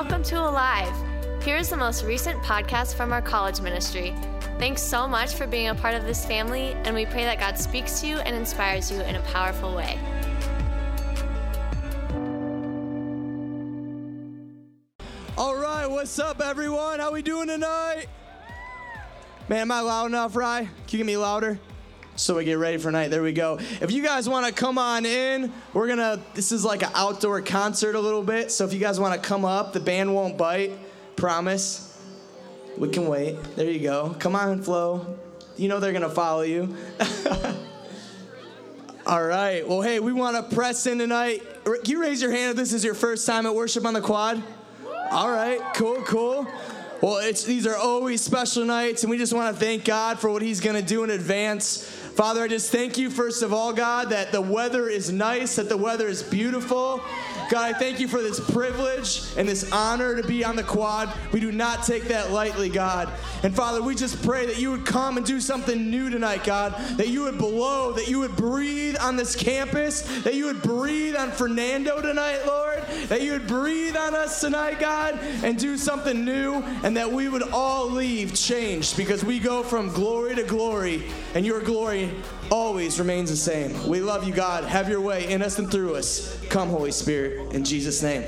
Welcome to Alive. Here's the most recent podcast from our college ministry. Thanks so much for being a part of this family, and we pray that God speaks to you and inspires you in a powerful way. All right, what's up, everyone? How we doing tonight? Man, am I loud enough, Rye? Can you get me louder? So we get ready for night. There we go. If you guys want to come on in, we're gonna. This is like an outdoor concert a little bit. So if you guys want to come up, the band won't bite. Promise. We can wait. There you go. Come on, Flo. You know they're gonna follow you. All right. Well, hey, we want to press in tonight. Can you raise your hand if this is your first time at worship on the quad? All right. Cool. Cool. Well, it's, these are always special nights, and we just want to thank God for what He's going to do in advance. Father, I just thank you, first of all, God, that the weather is nice, that the weather is beautiful. God, I thank you for this privilege and this honor to be on the quad. We do not take that lightly, God. And Father, we just pray that you would come and do something new tonight, God. That you would blow, that you would breathe on this campus, that you would breathe on Fernando tonight, Lord. That you would breathe on us tonight, God, and do something new, and that we would all leave changed because we go from glory to glory, and your glory always remains the same. We love you, God. Have your way in us and through us. Come, Holy Spirit, in Jesus' name.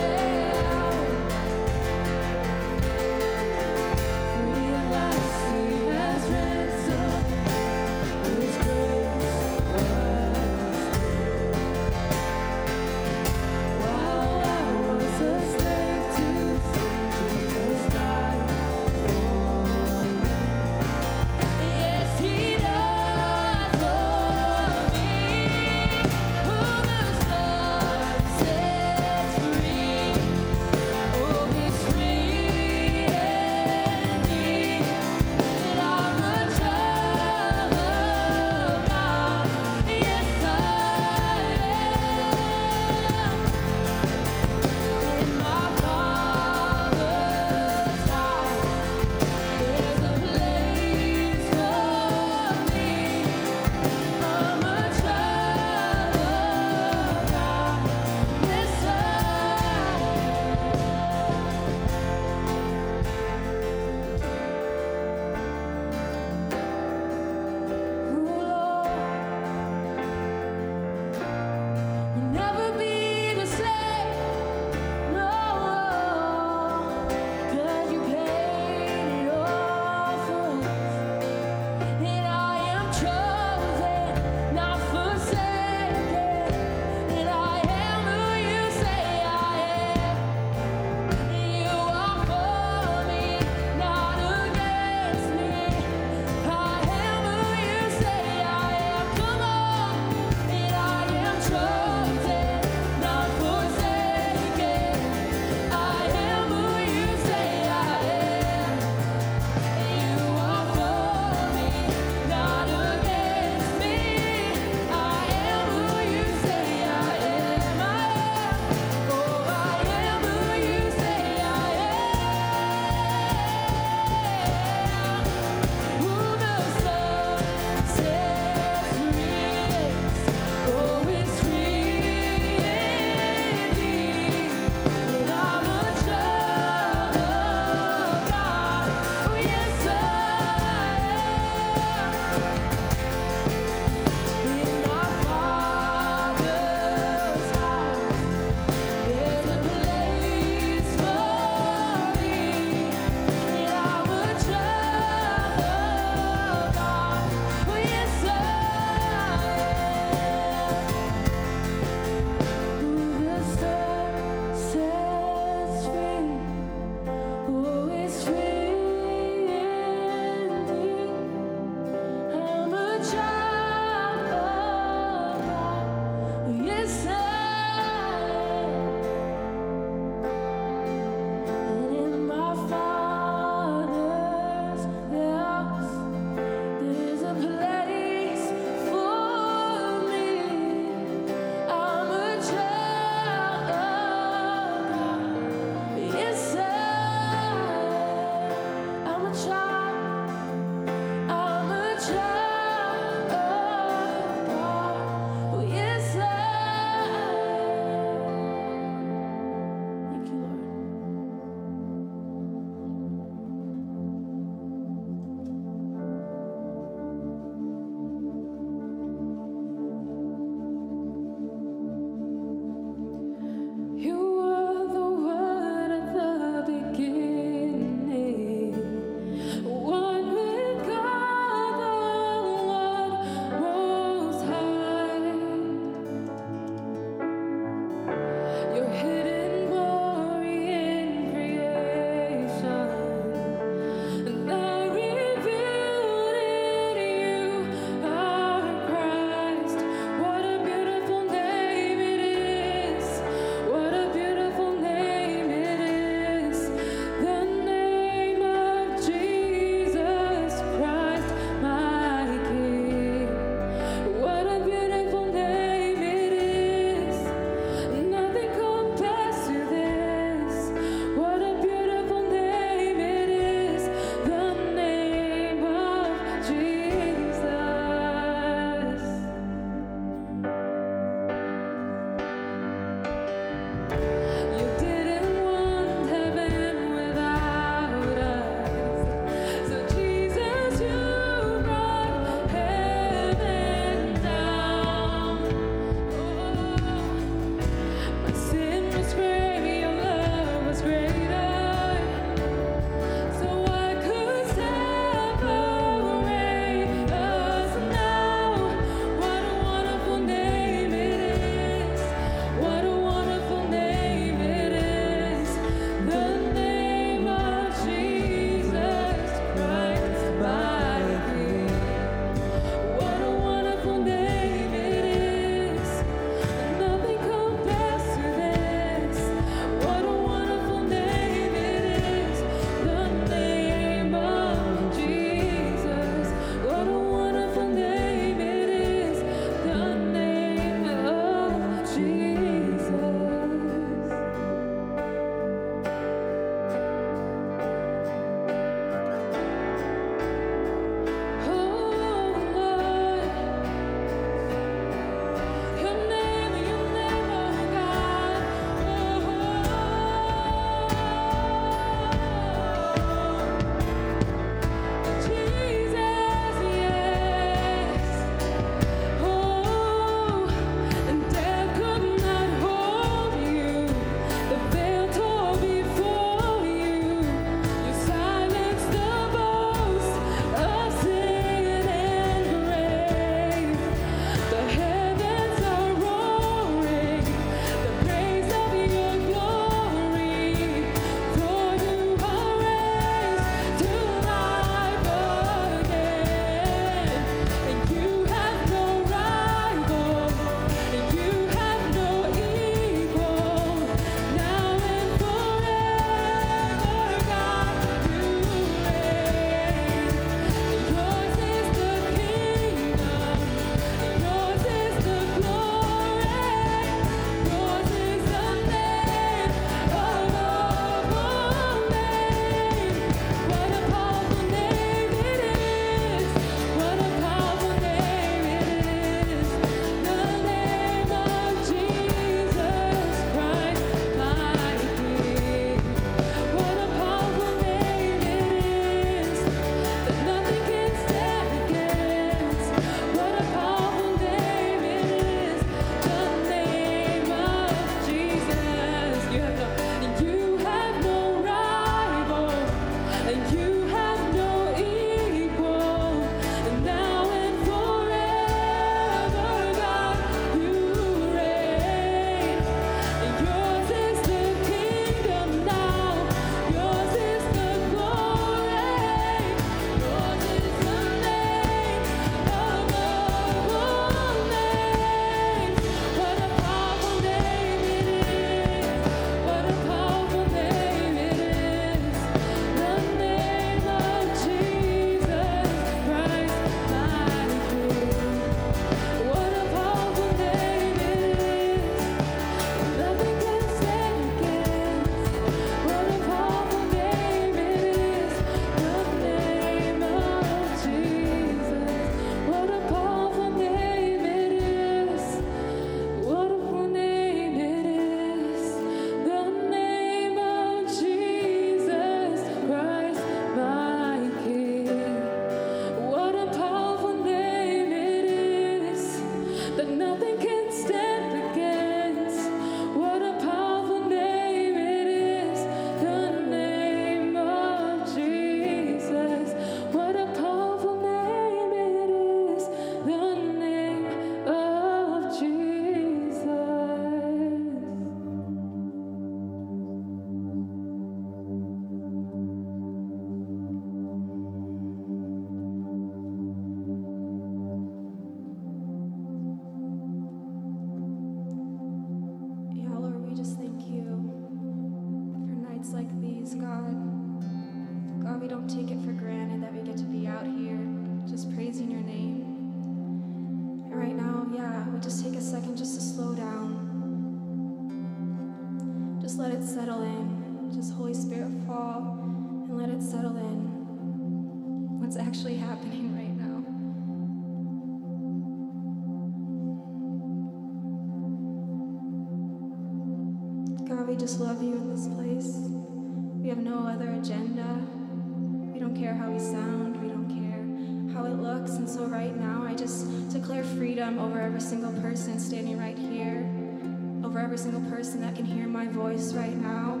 every single person that can hear my voice right now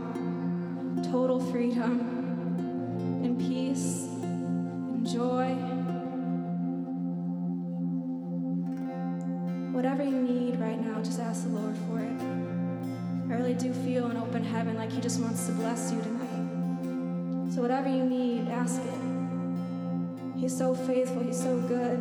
total freedom and peace and joy. Whatever you need right now, just ask the Lord for it. I really do feel an open heaven like He just wants to bless you tonight. So, whatever you need, ask it. He's so faithful, He's so good.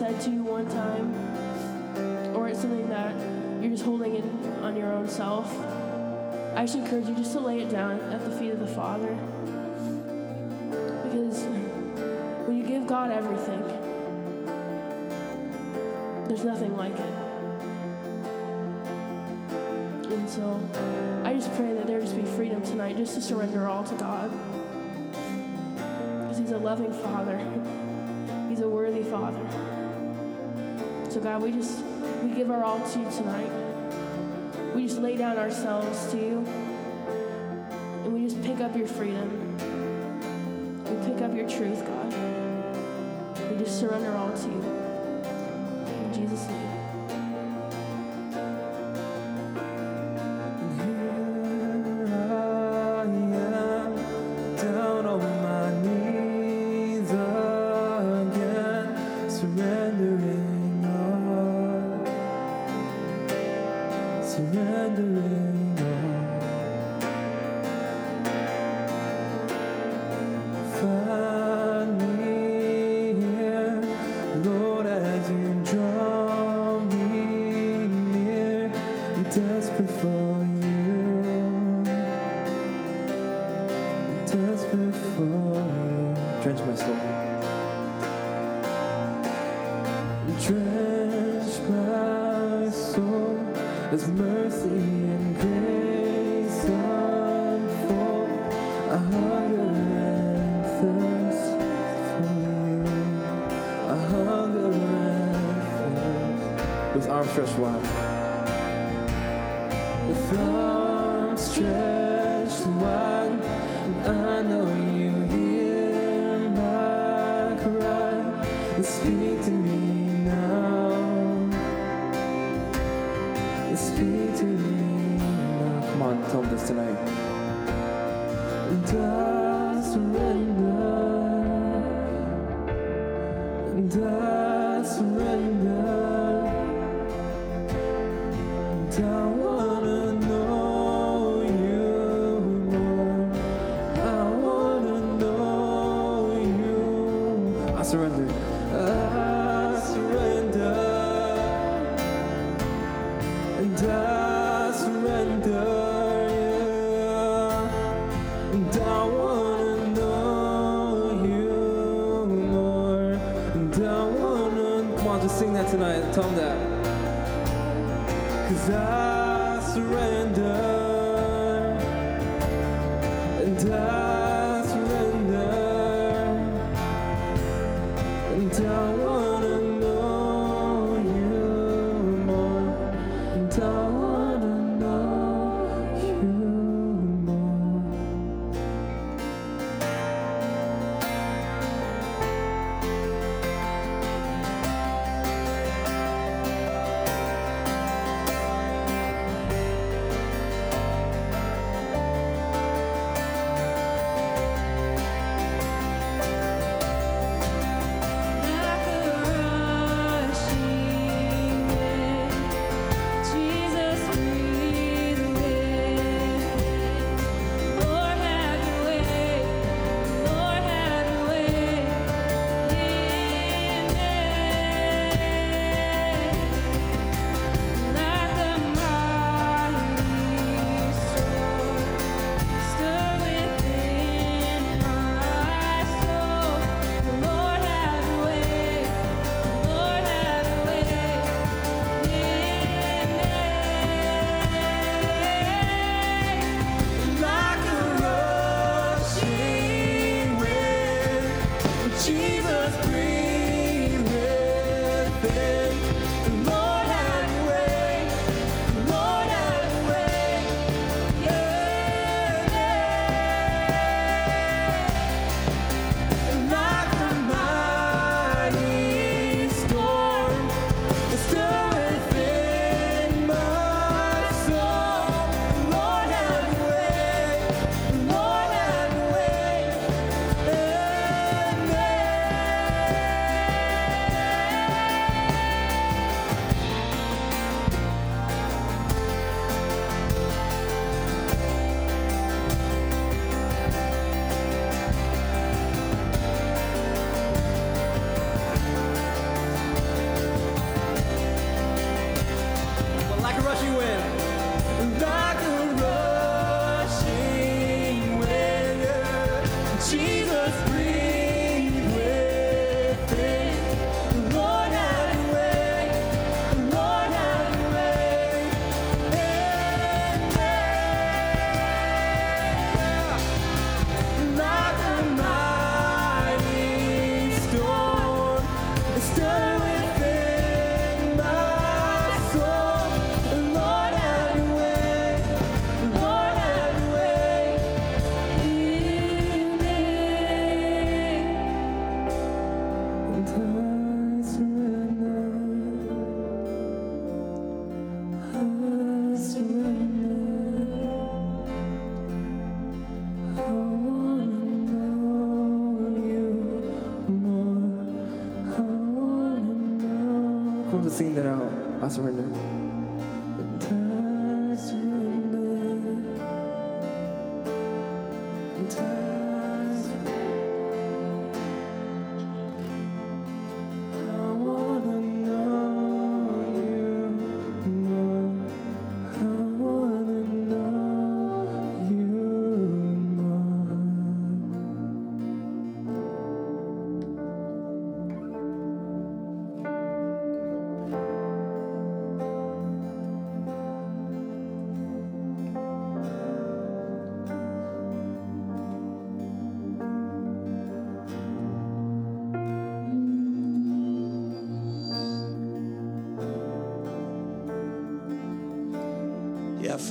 Said to you one time, or it's something that you're just holding in on your own self, I just encourage you just to lay it down at the feet of the Father. Because when you give God everything, there's nothing like it. And so I just pray that there just be freedom tonight just to surrender all to God. Because He's a loving Father, God, we just we give our all to you tonight. We just lay down ourselves to you. And we just pick up your freedom. We pick up your truth, God. We just surrender all to you. In Jesus' name. Cry. Speak to me now. Speak to me now. Come on, tell them this tonight.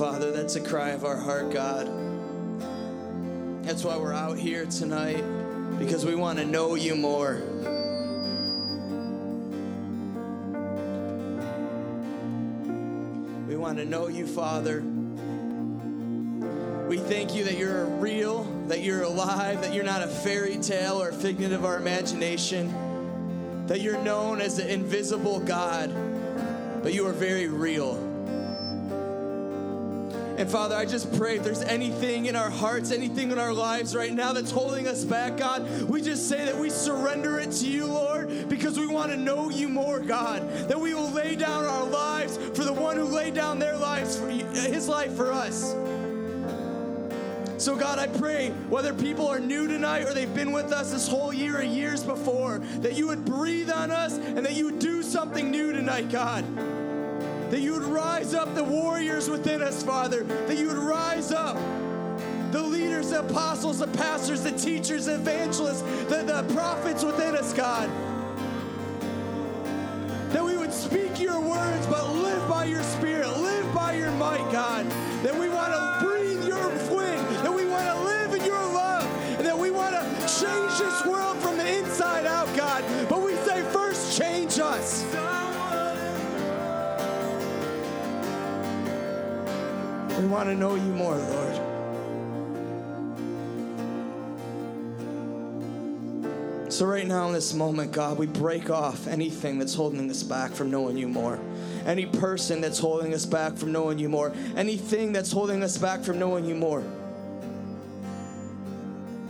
Father, that's a cry of our heart, God. That's why we're out here tonight, because we want to know you more. We want to know you, Father. We thank you that you're real, that you're alive, that you're not a fairy tale or a figment of our imagination, that you're known as the invisible God, but you are very real. And Father, I just pray if there's anything in our hearts, anything in our lives right now that's holding us back, God, we just say that we surrender it to you, Lord, because we want to know you more, God. That we will lay down our lives for the one who laid down their lives, for his life for us. So, God, I pray whether people are new tonight or they've been with us this whole year or years before, that you would breathe on us and that you would do something new tonight, God. That you would rise up the warriors within us, Father. That you would rise up the leaders, the apostles, the pastors, the teachers, the evangelists, the, the prophets within us, God. That we would speak your words, but live by your spirit, live by your might, God. We want to know you more, Lord. So, right now in this moment, God, we break off anything that's holding us back from knowing you more. Any person that's holding us back from knowing you more. Anything that's holding us back from knowing you more.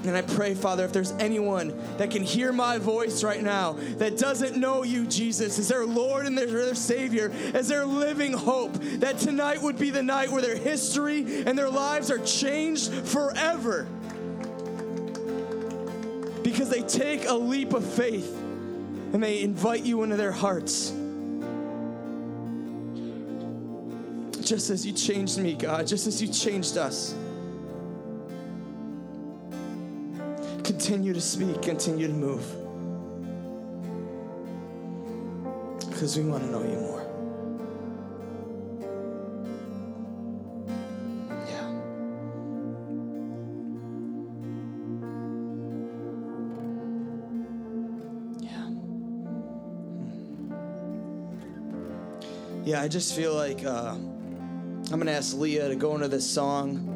And I pray, Father, if there's anyone that can hear my voice right now that doesn't know you, Jesus, as their Lord and their, Savior, as their living hope, that tonight would be the night where their history and their lives are changed forever. Because they take a leap of faith and they invite you into their hearts. Just as you changed me, God, just as you changed us. Continue to speak, continue to move. Because we want to know you more. Hmm. yeah i just feel like uh, i'm gonna ask leah to go into this song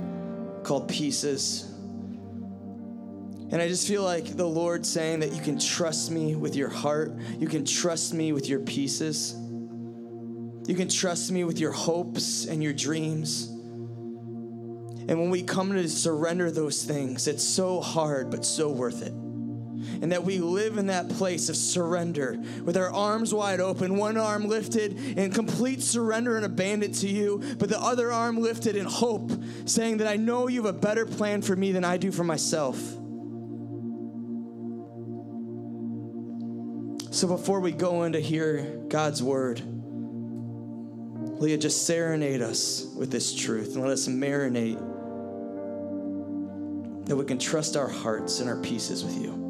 called pieces and I just feel like the Lord saying that you can trust me with your heart, you can trust me with your pieces, you can trust me with your hopes and your dreams. And when we come to surrender those things, it's so hard, but so worth it. And that we live in that place of surrender with our arms wide open, one arm lifted in complete surrender and abandon to you, but the other arm lifted in hope, saying that I know you have a better plan for me than I do for myself. So before we go in to hear God's word, Leah, just serenade us with this truth and let us marinate that we can trust our hearts and our pieces with you.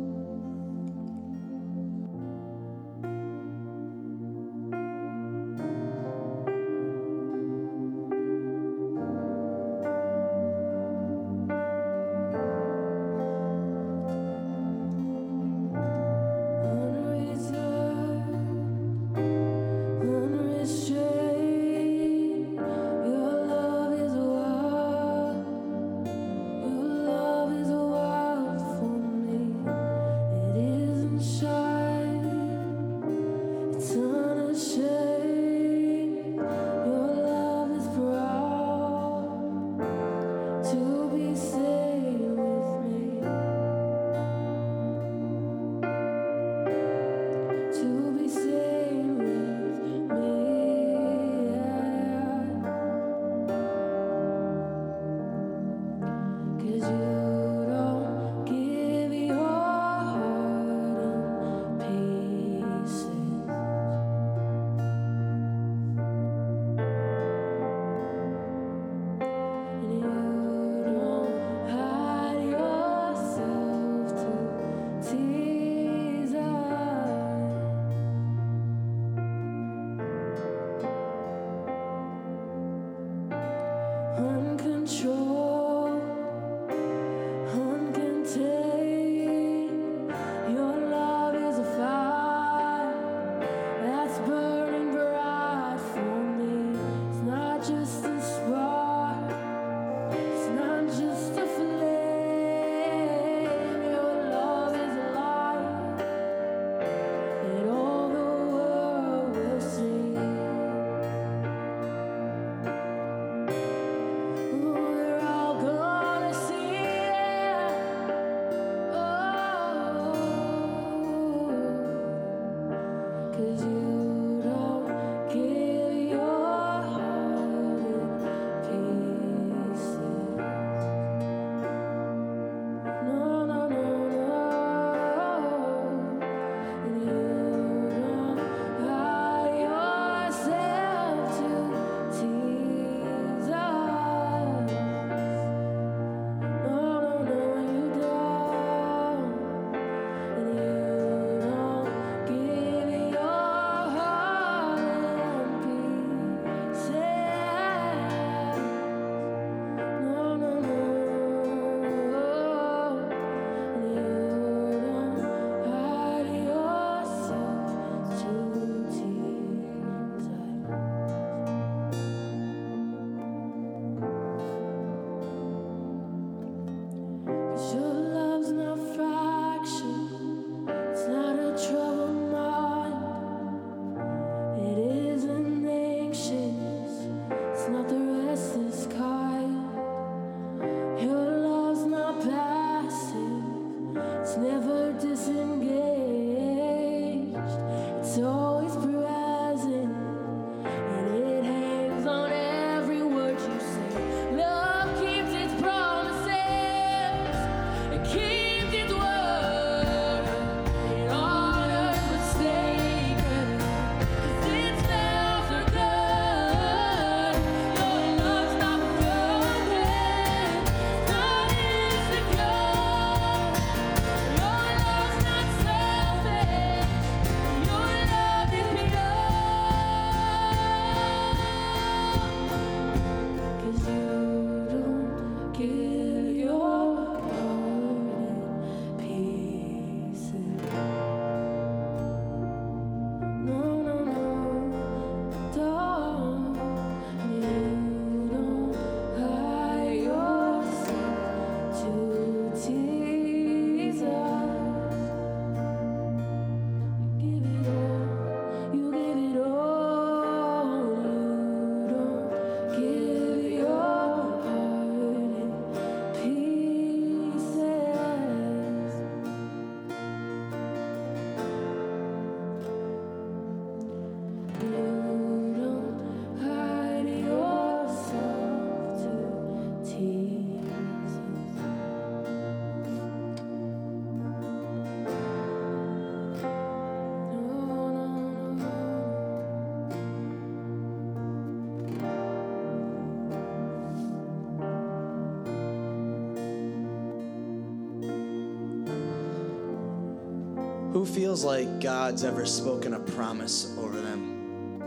Feels like God's ever spoken a promise over them?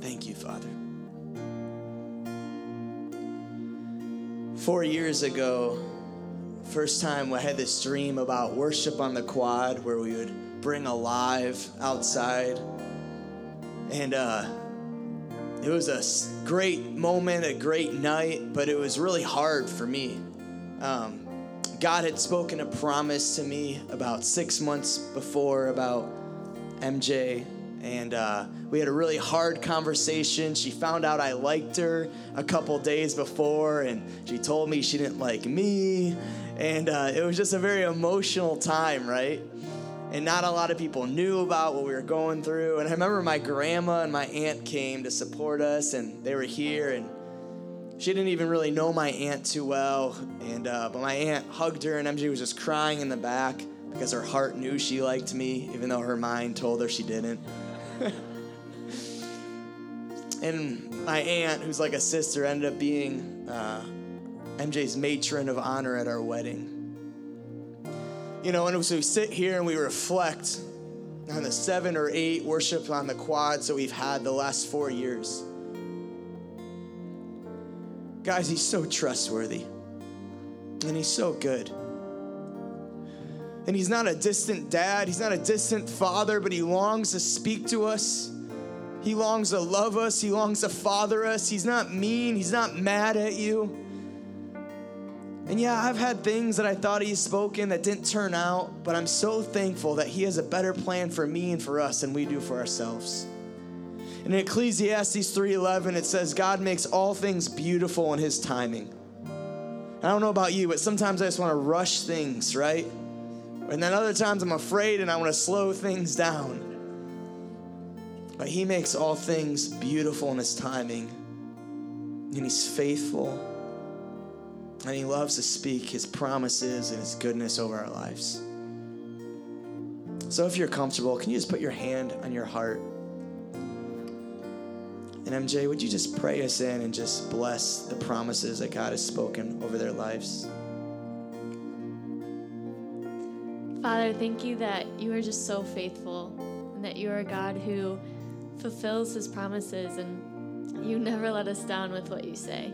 Thank you, Father. Four years ago, first time I had this dream about worship on the quad where we would bring a live outside. And uh, it was a great moment, a great night, but it was really hard for me. Um, God had spoken a promise to me about six months before about MJ, and uh, we had a really hard conversation. She found out I liked her a couple days before, and she told me she didn't like me, and uh, it was just a very emotional time, right? And not a lot of people knew about what we were going through. And I remember my grandma and my aunt came to support us, and they were here, and she didn't even really know my aunt too well, and uh, but my aunt hugged her, and MJ was just crying in the back because her heart knew she liked me, even though her mind told her she didn't. and my aunt, who's like a sister, ended up being uh, MJ's matron of honor at our wedding. You know, and so we sit here and we reflect on the seven or eight worship on the quads that we've had the last four years. Guys, he's so trustworthy. And he's so good. And he's not a distant dad, he's not a distant father, but he longs to speak to us. He longs to love us, he longs to father us. He's not mean, he's not mad at you. And yeah, I've had things that I thought he's spoken that didn't turn out, but I'm so thankful that he has a better plan for me and for us than we do for ourselves. In Ecclesiastes 3:11 it says God makes all things beautiful in his timing. I don't know about you, but sometimes I just want to rush things, right? And then other times I'm afraid and I want to slow things down. But he makes all things beautiful in his timing. And he's faithful. And he loves to speak his promises and his goodness over our lives. So if you're comfortable, can you just put your hand on your heart? And MJ, would you just pray us in and just bless the promises that God has spoken over their lives? Father, thank you that you are just so faithful and that you are a God who fulfills his promises and you never let us down with what you say.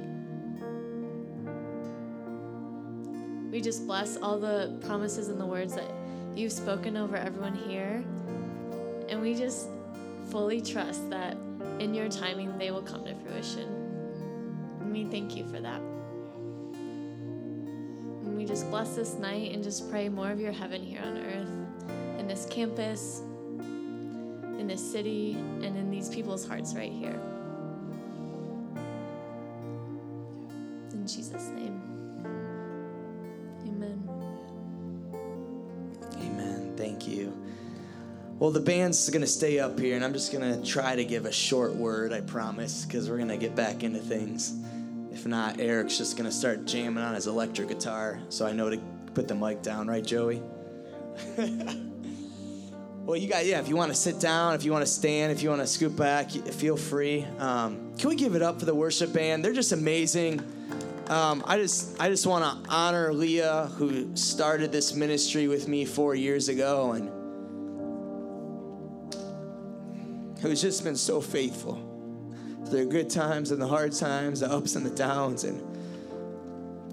We just bless all the promises and the words that you've spoken over everyone here. And we just fully trust that in your timing they will come to fruition. And we thank you for that. And we just bless this night and just pray more of your heaven here on earth, in this campus, in this city, and in these people's hearts right here. In Jesus' Well, the band's going to stay up here, and I'm just going to try to give a short word, I promise, because we're going to get back into things. If not, Eric's just going to start jamming on his electric guitar, so I know to put the mic down, right, Joey? well, you guys, yeah, if you want to sit down, if you want to stand, if you want to scoot back, feel free. Um, can we give it up for the worship band? They're just amazing. Um, I just I just want to honor Leah, who started this ministry with me four years ago, and who's just been so faithful through the good times and the hard times, the ups and the downs. And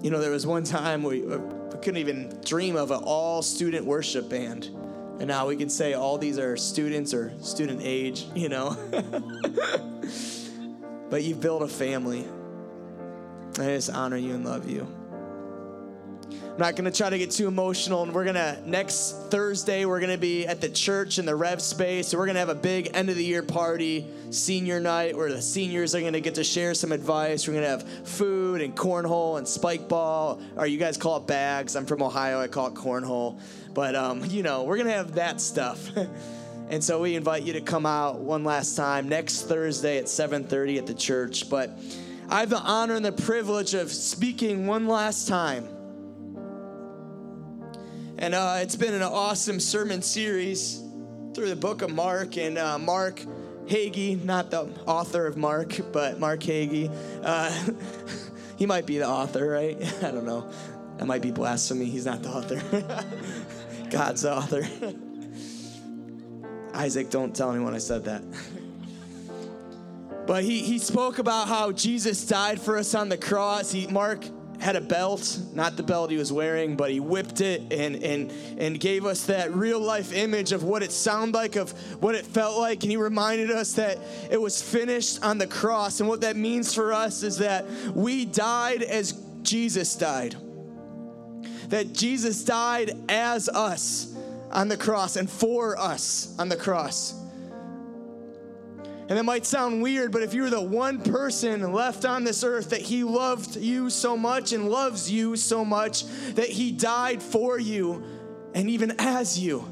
you know, there was one time we, uh, we couldn't even dream of an all student worship band. And now we can say all these are students or student age, you know. but you've built a family. I just honor you and love you. I'm not going to try to get too emotional. And we're going to, next Thursday, we're going to be at the church in the Rev space. So we're going to have a big end of the year party, senior night, where the seniors are going to get to share some advice. We're going to have food and cornhole and spike ball, or you guys call it bags. I'm from Ohio, I call it cornhole. But, um, you know, we're going to have that stuff. and so we invite you to come out one last time next Thursday at 7:30 at the church. But I have the honor and the privilege of speaking one last time. And uh, it's been an awesome sermon series through the book of Mark. And uh, Mark Hagee, not the author of Mark, but Mark Hagee, uh, he might be the author, right? I don't know. That might be blasphemy. He's not the author. God's author. Isaac, don't tell anyone I said that. But he, he spoke about how Jesus died for us on the cross. He, Mark had a belt, not the belt he was wearing, but he whipped it and, and, and gave us that real life image of what it sounded like, of what it felt like. And he reminded us that it was finished on the cross. And what that means for us is that we died as Jesus died. That Jesus died as us on the cross and for us on the cross. And it might sound weird, but if you're the one person left on this earth that He loved you so much and loves you so much that He died for you and even as you,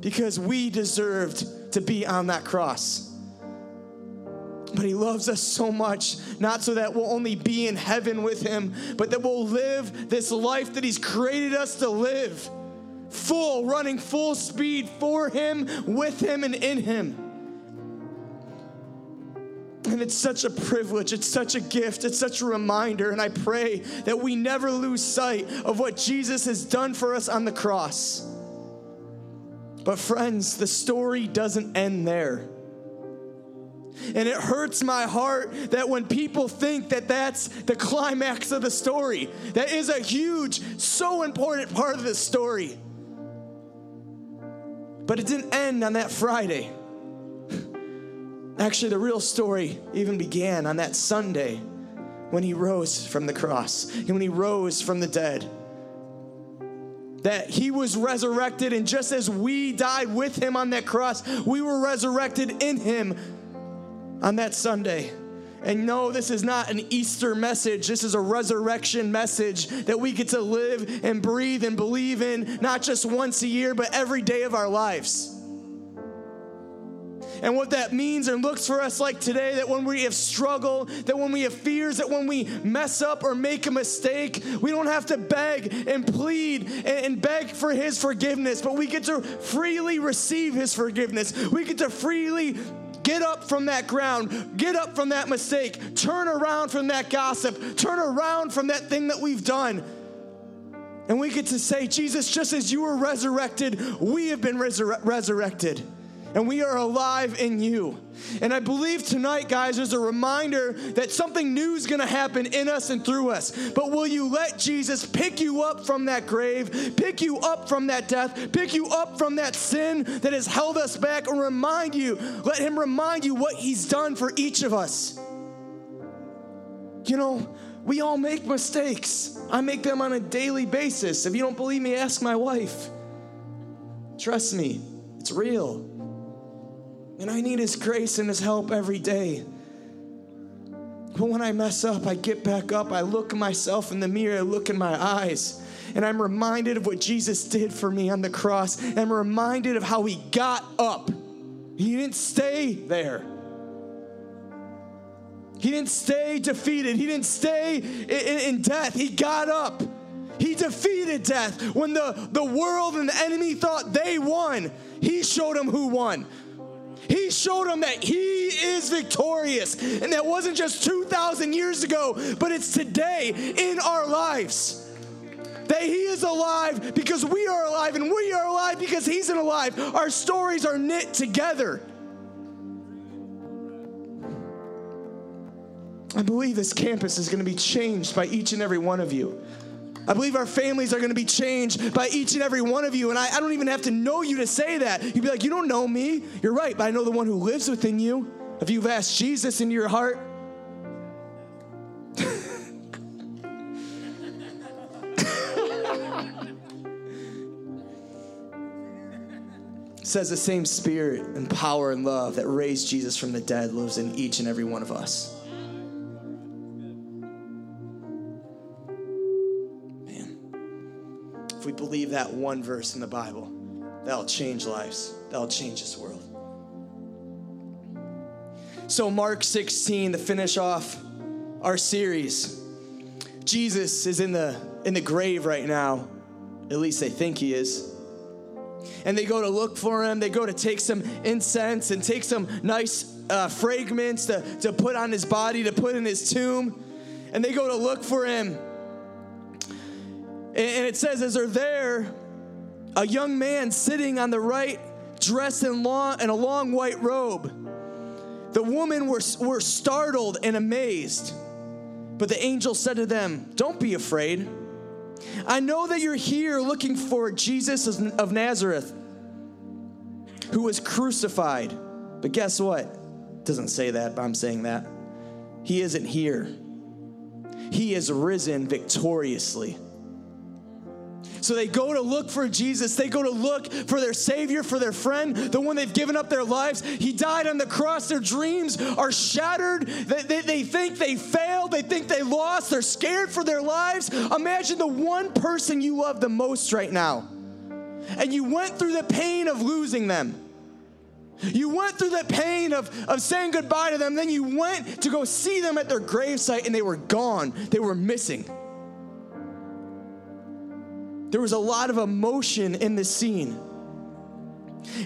because we deserved to be on that cross. But He loves us so much, not so that we'll only be in heaven with Him, but that we'll live this life that He's created us to live full, running full speed for Him, with Him, and in Him. And it's such a privilege, it's such a gift, it's such a reminder. And I pray that we never lose sight of what Jesus has done for us on the cross. But, friends, the story doesn't end there. And it hurts my heart that when people think that that's the climax of the story, that is a huge, so important part of the story. But it didn't end on that Friday. Actually, the real story even began on that Sunday when he rose from the cross and when he rose from the dead. That he was resurrected, and just as we died with him on that cross, we were resurrected in him on that Sunday. And no, this is not an Easter message. This is a resurrection message that we get to live and breathe and believe in, not just once a year, but every day of our lives. And what that means and looks for us like today that when we have struggle, that when we have fears, that when we mess up or make a mistake, we don't have to beg and plead and beg for His forgiveness, but we get to freely receive His forgiveness. We get to freely get up from that ground, get up from that mistake, turn around from that gossip, turn around from that thing that we've done. And we get to say, Jesus, just as you were resurrected, we have been resur- resurrected and we are alive in you. And I believe tonight, guys, is a reminder that something new is going to happen in us and through us. But will you let Jesus pick you up from that grave, pick you up from that death, pick you up from that sin that has held us back, and remind you, let Him remind you what He's done for each of us? You know, we all make mistakes. I make them on a daily basis. If you don't believe me, ask my wife. Trust me, it's real. And I need His grace and His help every day. But when I mess up, I get back up. I look at myself in the mirror, I look in my eyes, and I'm reminded of what Jesus did for me on the cross. I'm reminded of how He got up. He didn't stay there. He didn't stay defeated. He didn't stay in, in, death. He got up. He defeated death. When the, the world and the enemy thought they won, He showed them who won. He showed them that He is victorious. And that wasn't just 2,000 years ago, but it's today in our lives. That He is alive because we are alive, and we are alive because He's alive. Our stories are knit together. I believe this campus is going to be changed by each and every one of you. I believe our families are going to be changed by each and every one of you. And I, I, don't even have to know you to say that. You'd be like, You don't know me. You're right, but I know the one who lives within you. If you've asked Jesus into your heart, says the same spirit and power and love that raised Jesus from the dead lives in each and every one of us. We believe that one verse in the Bible, that'll change lives, that'll change this world. So, Mark 16, to finish off our series, Jesus is in the, in the grave right now. At least they think he is. And they go to look for him. They go to take some incense and take some nice uh, fragments to, to put on his body, to put in his tomb. And they go to look for him. And it says, as they're there, a young man sitting on the right, dressed in, long, in a long white robe. The women were, were startled and amazed. But the angel said to them, Don't be afraid. I know that you're here looking for Jesus of Nazareth, who was crucified. But guess what? It doesn't say that, but I'm saying that. He isn't here. He is risen victoriously. So they go to look for Jesus. They go to look for their Savior, for their friend, the one they've given up their lives. He died on the cross. Their dreams are shattered. They, they, they think they failed. They think they lost. They're scared for their lives. Imagine the one person you love the most right now. And you went through the pain of losing them. You went through the pain of, of saying goodbye to them. Then you went to go see them at their gravesite and they were gone. They were missing. There was a lot of emotion in this scene.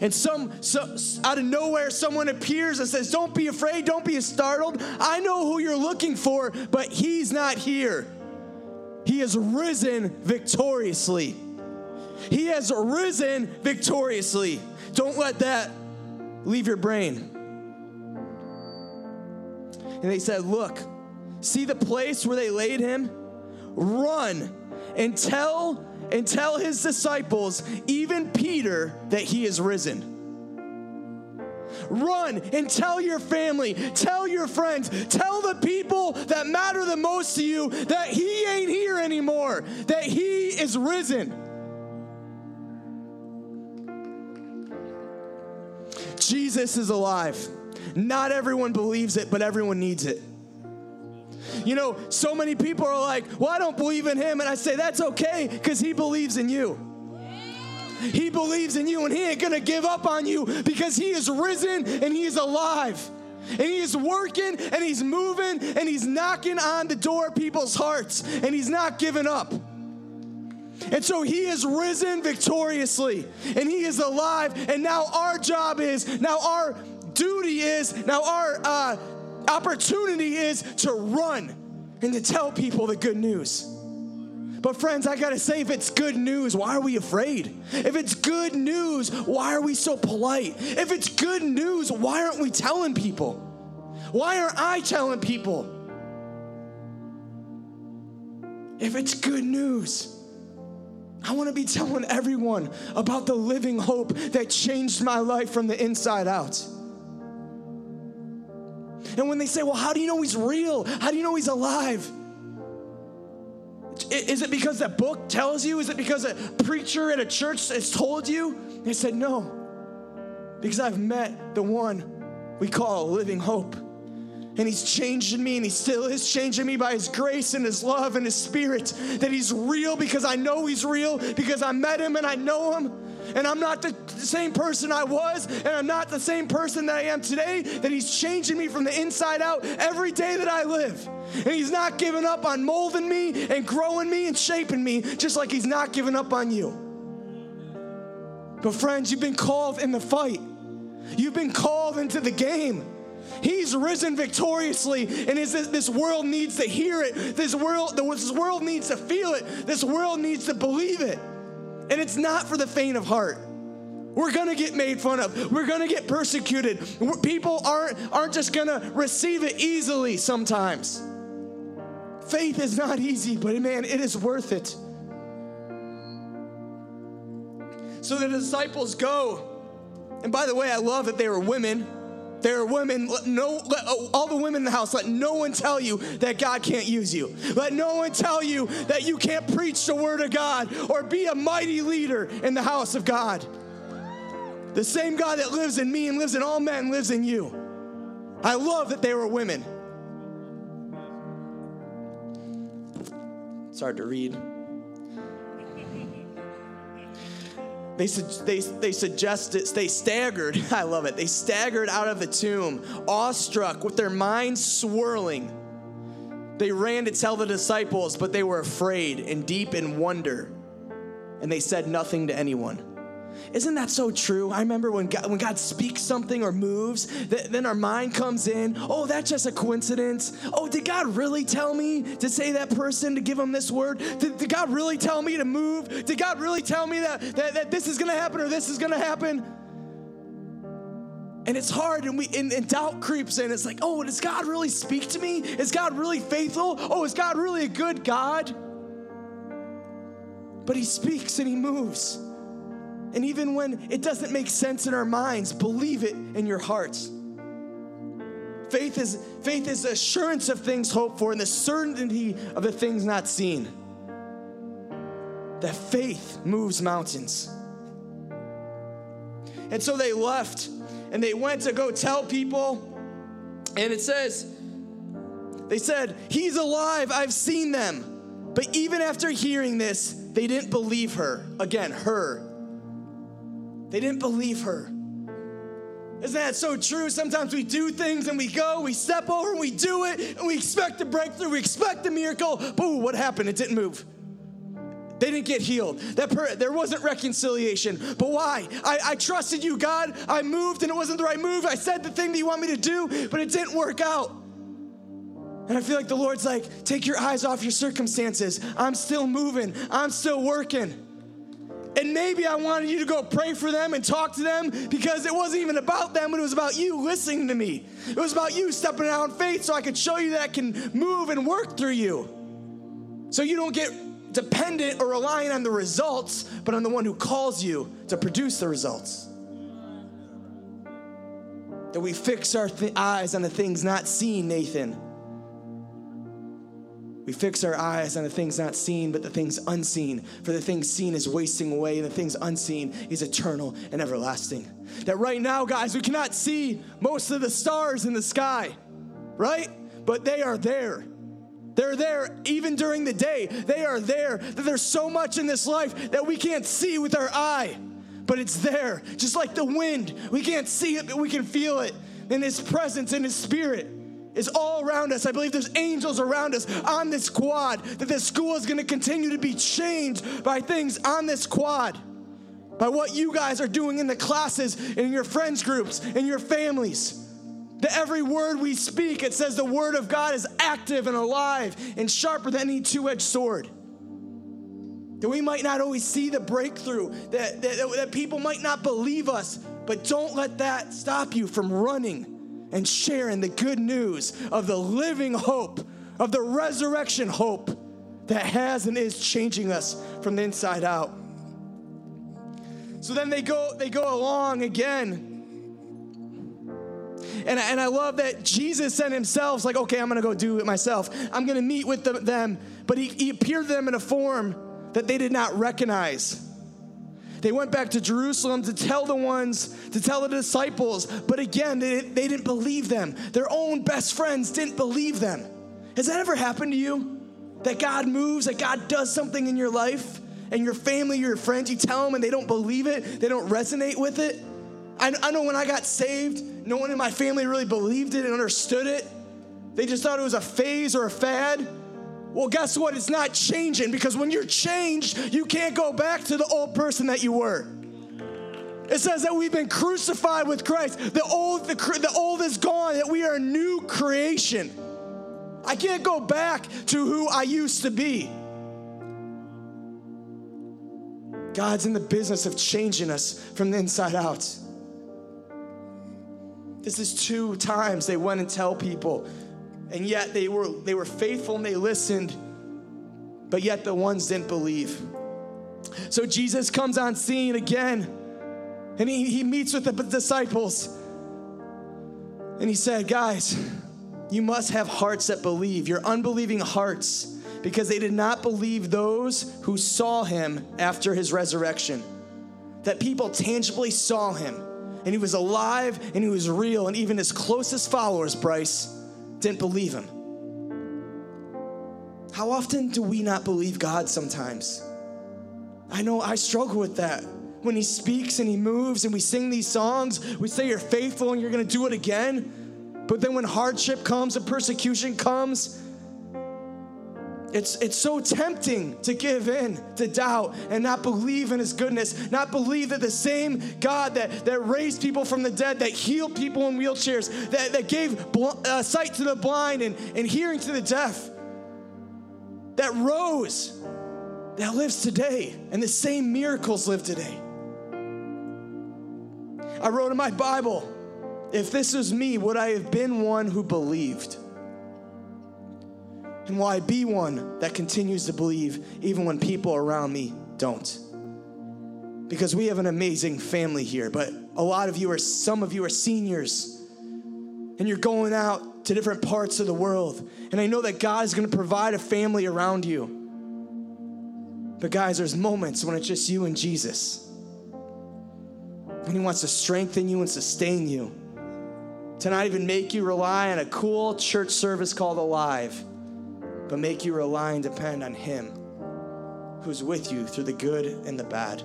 And some, so, out of nowhere, someone appears and says, Don't be afraid, don't be startled. I know who you're looking for, but he's not here. He has risen victoriously. He has risen victoriously. Don't let that leave your brain. And they said, Look, see the place where they laid him? Run and tell and tell his disciples, even Peter, that he is risen. Run and tell your family, tell your friends, tell the people that matter the most to you that he ain't here anymore, that he is risen. Jesus is alive. Not everyone believes it, but everyone needs it. You know, so many people are like, well, I don't believe in him. And I say, that's okay because he believes in you. He believes in you and he ain't gonna give up on you because he is risen and he is alive. And he is working and he's moving and he's knocking on the door of people's hearts and he's not giving up. And so he is risen victoriously and he is alive. And now our job is, now our duty is, now our uh, opportunity is to run and to tell people the good news. But, friends, I gotta say, if it's good news, why are we afraid? If it's good news, why are we so polite? If it's good news, why aren't we telling people? Why aren't I telling people? If it's good news, I wanna be telling everyone about the living hope that changed my life from the inside out. And when they say, well, how do you know he's real? How do you know he's alive? Is it because that book tells you? Is it because a preacher at a church has told you? They said, no. Because I've met the one we call living hope. And he's changing me, and he still is changing me by his grace and his love and his spirit. That he's real because I know he's real, because I met him and I know him and I'm not the same person I was, and I'm not the same person that I am today, that He's changing me from the inside out every day that I live. And He's not giving up on molding me and growing me and shaping me, just like He's not giving up on you. But, friends, you've been called in the fight, you've been called into the game. He's risen victoriously, and is this, this world needs to hear it. This world, this world needs to feel it. This world needs to believe it. And it's not for the faint of heart. We're gonna get made fun of. We're gonna get persecuted. People aren't, aren't just gonna receive it easily sometimes. Faith is not easy, but man, it is worth it. So the disciples go. And by the way, I love that they were women. There are women, let no, let, oh, all the women in the house, let no one tell you that God can't use you. Let no one tell you that you can't preach the word of God or be a mighty leader in the house of God. The same God that lives in me and lives in all men lives in you. I love that they were women. It's hard to read. They, they, they suggested, they staggered, I love it, they staggered out of the tomb, awestruck, with their minds swirling. They ran to tell the disciples, but they were afraid and deep in wonder, and they said nothing to anyone. Isn't that so true? I remember when God, when God speaks something or moves, th- then our mind comes in, oh, that's just a coincidence. Oh, did God really tell me to say that person, to give him this word? Did, did God really tell me to move? Did God really tell me that, that, that this is gonna happen or this is gonna happen? And it's hard, and we and, and doubt creeps in. It's like, oh, does God really speak to me? Is God really faithful? Oh, is God really a good God? But He speaks and He moves. And even when it doesn't make sense in our minds, believe it in your hearts. Faith is faith is assurance of things hoped for and the certainty of the things not seen. That faith moves mountains. And so they left and they went to go tell people. And it says, they said, He's alive, I've seen them. But even after hearing this, they didn't believe her. Again, her. They didn't believe her. Isn't that so true? Sometimes we do things and we go, we step over and we do it, and we expect a breakthrough, we expect a miracle. Boo, what happened? It didn't move. They didn't get healed. That per- there wasn't reconciliation. But why? I, I trusted you, God. I moved and it wasn't the right move. I said the thing that you want me to do, but it didn't work out. And I feel like the Lord's like, take your eyes off your circumstances. I'm still moving, I'm still working. And maybe I wanted you to go pray for them and talk to them because it wasn't even about them, but it was about you listening to me. It was about you stepping out in faith so I could show you that I can move and work through you. So you don't get dependent or relying on the results, but on the one who calls you to produce the results. That we fix our th- eyes on the things not seen, Nathan. We fix our eyes on the things not seen, but the things unseen. For the things seen is wasting away, and the things unseen is eternal and everlasting. That right now, guys, we cannot see most of the stars in the sky, right? But they are there. They're there even during the day. They are there. That there's so much in this life that we can't see with our eye, but it's there. Just like the wind, we can't see it, but we can feel it. In His presence, in His Spirit is all around us. I believe there's angels around us on this quad, that this school is going to continue to be changed by things on this quad, by what you guys are doing in the classes, in your friends groups, in your families. That every word we speak, it says the word of God is active and alive and sharper than any two edged sword. That we might not always see the breakthrough, that, that, that people might not believe us, but don't let that stop you from running and sharing the good news of the living hope, of the resurrection hope that has and is changing us from the inside out. So then they go, they go along again. And, I- and I love that Jesus sent himself, like, okay, I'm gonna go do it myself. I'm gonna meet with them, but he, he appeared to them in a form that they did not recognize. They went back to Jerusalem to tell the ones, to tell the disciples, but again, they, they didn't believe them. Their own best friends didn't believe them. Has that ever happened to you? That God moves, that God does something in your life, and your family, your friends, you tell them and they don't believe it, they don't resonate with it? I, I know when I got saved, no one in my family really believed it and understood it. They just thought it was a phase or a fad. Well, guess what? It's not changing because when you're changed, you can't go back to the old person that you were. It says that we've been crucified with Christ. The old, the, the old is gone, that we are a new creation. I can't go back to who I used to be. God's in the business of changing us from the inside out. This is two times they went and tell people, and yet they were they were faithful and they listened, but yet the ones didn't believe. So Jesus comes on scene again, and he, he meets with the disciples, and he said, Guys, you must have hearts that believe, your unbelieving hearts, because they did not believe those who saw him after his resurrection. That people tangibly saw him, and he was alive and he was real, and even his closest followers, Bryce, didn't believe him. How often do we not believe God sometimes? I know I struggle with that. When he speaks and he moves and we sing these songs, we say you're faithful and you're gonna do it again. But then when hardship comes and persecution comes, It's, it's so tempting to give in to doubt and not believe in his goodness, not believe that the same God that, that raised people from the dead, that healed people in wheelchairs, that, that gave bl- uh, sight to the blind and, and hearing to the deaf, that rose, that lives today, and the same miracles live today. I wrote in my Bible, if this was me, would I have been one who believed? And will I be one that continues to believe even when people around me don't? Because we have an amazing family here, but a lot of you are, some of you are seniors, and you're going out to different parts of the world. And I know that God is going to provide a family around you. But guys, there's moments when it's just you and Jesus. And He wants to strengthen you and sustain you. To not even make you rely on a cool church service called Alive, but make you rely and depend on Him who's with you through the good and the bad,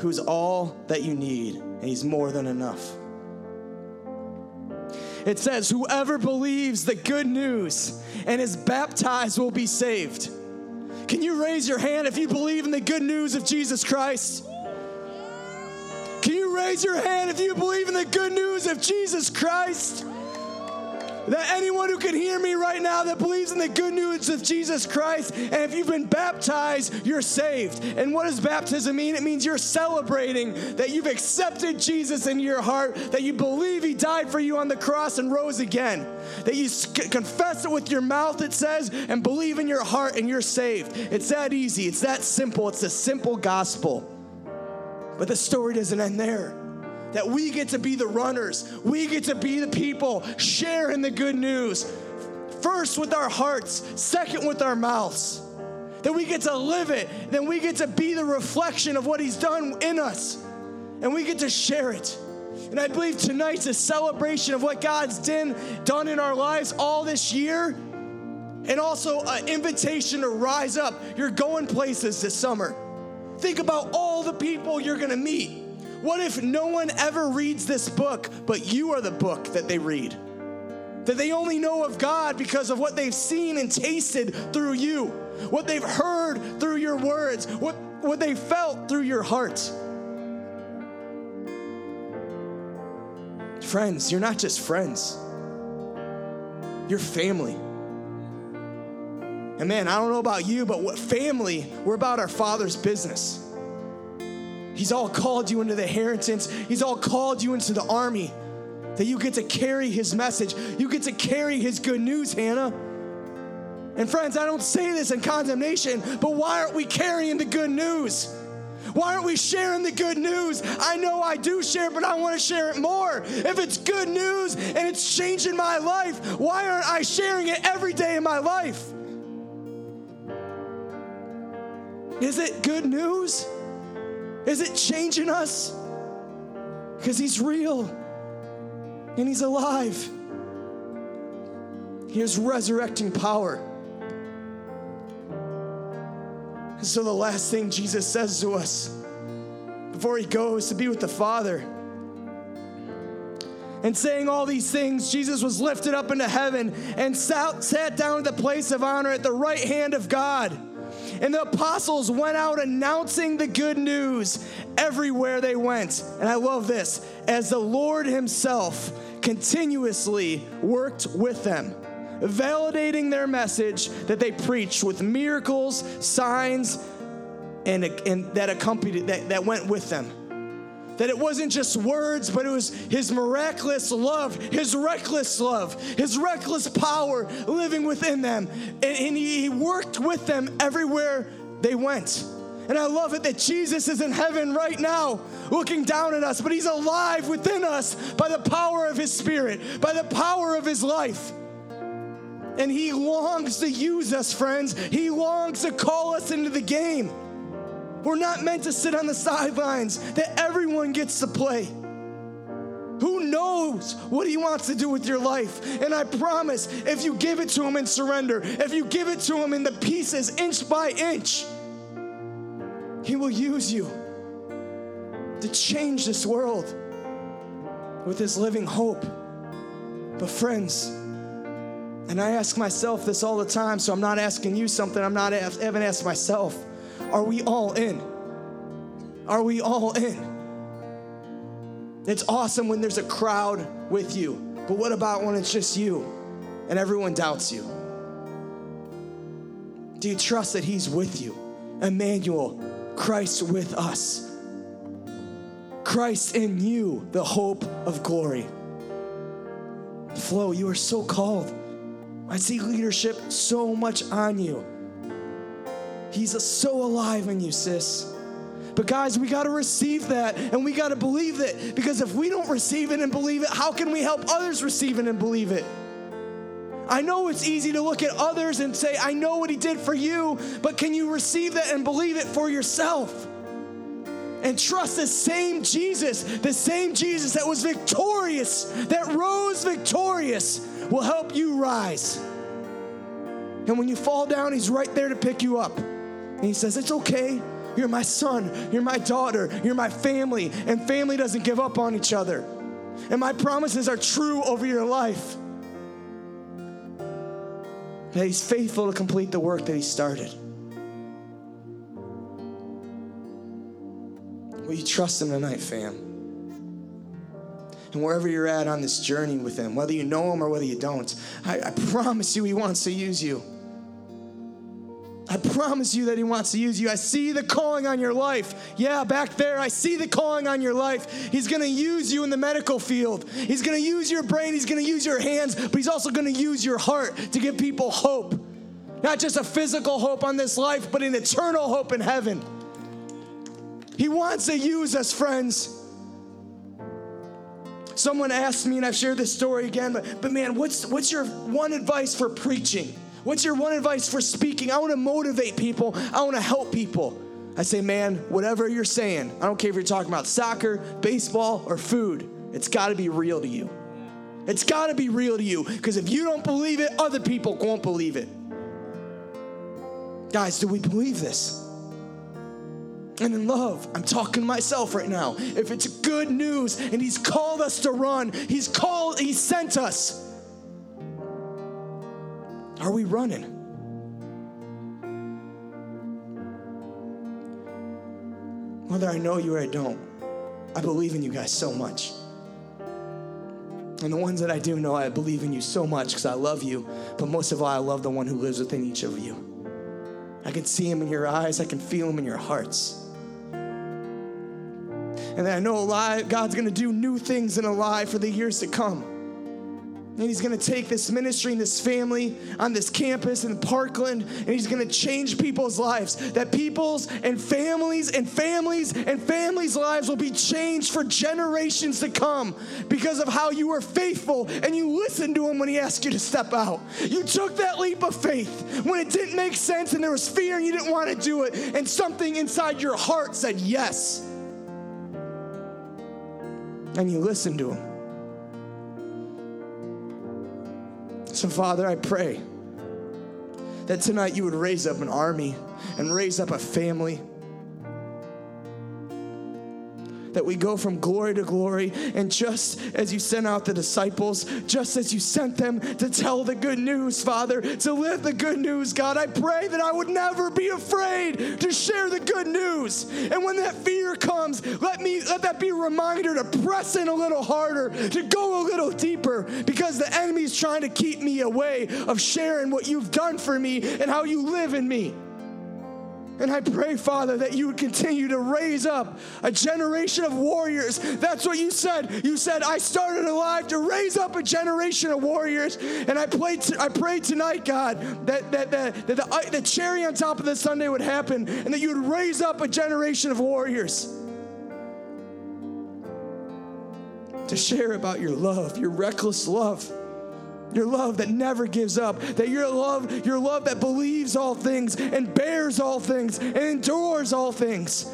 who's all that you need, and He's more than enough. It says, Whoever believes the good news and is baptized will be saved. Can you raise your hand if you believe in the good news of Jesus Christ? Can you raise your hand if you believe in the good news of Jesus Christ? That anyone who can hear me right now that believes in the good news of Jesus Christ, and if you've been baptized, you're saved. And what does baptism mean? It means you're celebrating that you've accepted Jesus into your heart, that you believe he died for you on the cross and rose again, that you confess it with your mouth, it says, and believe in your heart, and you're saved. It's that easy, it's that simple, it's a simple gospel. But the story doesn't end there. That we get to be the runners, we get to be the people sharing the good news. First with our hearts, second with our mouths. That we get to live it, then we get to be the reflection of what He's done in us, and we get to share it. And I believe tonight's a celebration of what God's done, done in our lives all this year, and also an invitation to rise up. You're going places this summer. Think about all the people you're going to meet. What if no one ever reads this book, but you are the book that they read? That they only know of God because of what they've seen and tasted through you, what they've heard through your words, what, what they felt through your heart. Friends, you're not just friends, you're family. And man, I don't know about you, but what family, we're about our Father's business. He's all called you into the inheritance, He's all called you into the army. That you get to carry His message, you get to carry His good news, Hannah. And friends, I don't say this in condemnation, but why aren't we carrying the good news? Why aren't we sharing the good news? I know I do share, but I want to share it more. If it's good news and it's changing my life, why aren't I sharing it every day in my life? Is it good news? Is it changing us? Because He's real and He's alive. He has resurrecting power. And so, the last thing Jesus says to us before He goes to be with the Father, and saying all these things, Jesus was lifted up into heaven and sat, sat down at the place of honor at the right hand of God. And the apostles went out announcing the good news everywhere they went. And I love this as the Lord Himself continuously worked with them, validating their message that they preached with miracles, signs, and, and that accompanied that, that went with them that it wasn't just words, but it was his miraculous love, his reckless love, his reckless power living within them. And, and he, he worked with them everywhere they went. And I love it that Jesus is in heaven right now looking down at us, but he's alive within us by the power of his spirit, by the power of his life. And he longs to use us, friends. He longs to call us into the game. We're not meant to sit on the sidelines, that everyone gets to play. Who knows what he wants to do with your life? And I promise, if you give it to him in surrender, if you give it to him in the pieces, inch by inch, he will use you to change this world with his living hope. But, friends, And I ask myself this all the time, so I'm not asking you something I'm not I haven't asked myself. Are we all in? Are we all in? It's awesome when there's a crowd with you, but what about when it's just you and everyone doubts you? Do you trust that He's with you? Emmanuel, Christ with us. Christ in you, the hope of glory. Flo, you are so called. I see leadership so much on you. He's so alive in you, sis. But guys, we got to receive that and we got to believe it because if we don't receive it and believe it, how can we help others receive it and believe it? I know it's easy to look at others and say, I know what he did for you, but can you receive that and believe it for yourself? And trust the same Jesus, the same Jesus that was victorious, that rose victorious, will help you rise. And when you fall down, he's right there to pick you up. And he says, It's okay. You're my son. You're my daughter. You're my family. And family doesn't give up on each other. And my promises are true over your life. That he's faithful to complete the work that he started. Will you trust him tonight, fam? And wherever you're at on this journey with him, whether you know him or whether you don't, I, I promise you he wants to use you. I promise you that He wants to use you. I see the calling on your life. Yeah, back there, I see the calling on your life. He's going to use you in the medical field. He's going to use your brain, He's going to use your hands, but He's also going to use your heart to give people hope. Not just a physical hope on this life, but an eternal hope in heaven. He wants to use us, friends. Someone asked me, and I've shared this story again, but, but man, what's, what's your one advice for preaching? What's your one advice for speaking? I want to motivate people. I want to help people. I say, man, whatever you're saying, I don't care if you're talking about soccer, baseball, or food, it's got to be real to you. It's got to be real to you because if you don't believe it, other people won't believe it. Guys, do we believe this? And in love, I'm talking to myself right now. If it's good news and He's called us to run, He's called, He sent us. Are we running? Whether I know you or I don't, I believe in you guys so much. And the ones that I do know, I believe in you so much because I love you. But most of all, I love the one who lives within each of you. I can see him in your eyes, I can feel him in your hearts. And I know alive, God's gonna do new things in a life for the years to come. And he's going to take this ministry and this family on this campus in Parkland, and he's going to change people's lives. That people's and families and families and families' lives will be changed for generations to come because of how you were faithful and you listened to him when he asked you to step out. You took that leap of faith when it didn't make sense and there was fear and you didn't want to do it, and something inside your heart said yes. And you listened to him. So, Father, I pray that tonight you would raise up an army and raise up a family. That we go from glory to glory, and just as you sent out the disciples, just as you sent them to tell the good news, Father, to live the good news, God, I pray that I would never be afraid to share the good news. And when that fear comes, let me let that be a reminder to press in a little harder, to go a little deeper, because the enemy's trying to keep me away of sharing what you've done for me and how you live in me. And I pray, Father, that you would continue to raise up a generation of warriors. That's what you said. You said, I started alive to raise up a generation of warriors. And I, pray pray tonight, God, that, that, that, that the, uh, the cherry on top of this Sunday would happen and that you would raise up a generation of warriors to share about your love, your reckless love your love that never gives up. That your love, your love that believes all things and bears all things and endures all things.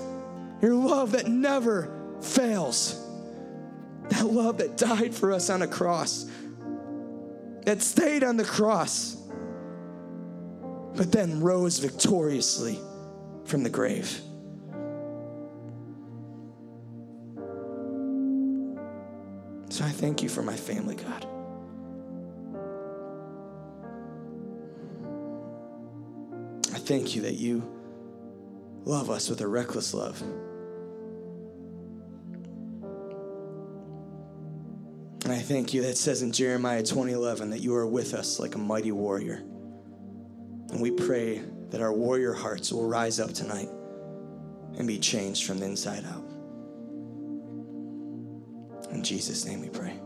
Your love that never fails. That love that died for us on a cross. That stayed on the cross. But then rose victoriously from the grave. So I thank you for my family, God. thank you that you love us with a reckless love. And I thank you that says in Jeremiah 20:11 that you are with us like a mighty warrior. And we pray that our warrior hearts will rise up tonight and be changed from the inside out. In Jesus' name we pray.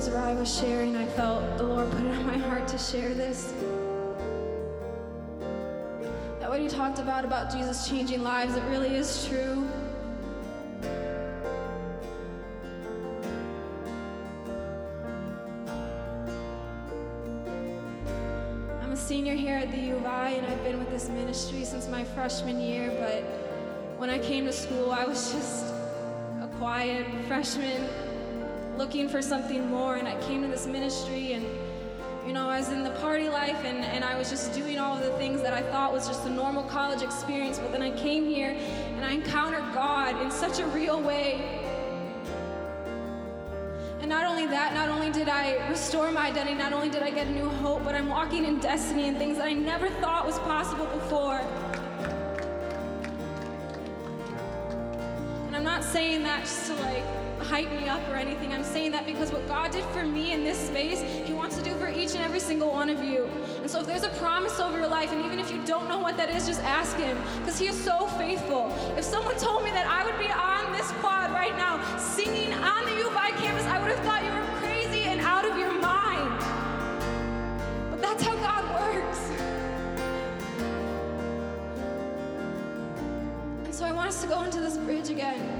Just as Rai was sharing, I felt the Lord put it on my heart to share this. That what he talked about, about Jesus changing lives, it really is true. I'm a senior here at the U of I, and I've been with this ministry since my freshman year, but when I came to school, I was just a quiet freshman looking for something more, and I came to this ministry, and you know, I was in the party life, and, and I was just doing all of the things that I thought was just a normal college experience, but then I came here and I encountered God in such a real way. And not only that, not only did I restore my identity, not only did I get a new hope, but I'm walking in destiny and things that I never thought was possible before. And I'm not saying that just to like hype me up or anything. I'm saying that because what God did for me in this space, He wants to do for each and every single one of you. And so if there's a promise over your life, and even if you don't know what that is, just ask Him because He is so faithful. If someone told me that I would be on this quad right now singing on the U of I campus, I would have thought you were crazy and out of your mind. But that's how God works. And so I want us to go into this bridge again.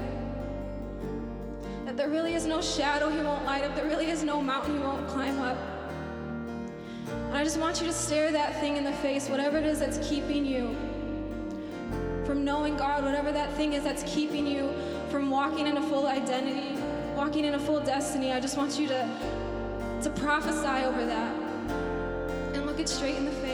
That there really is no shadow He won't light up, there really is no mountain He won't climb up. And I just want you to stare that thing in the face, whatever it is that's keeping you from knowing God, whatever that thing is that's keeping you from walking in a full identity, walking in a full destiny. I just want you to, to prophesy over that and look it straight in the face.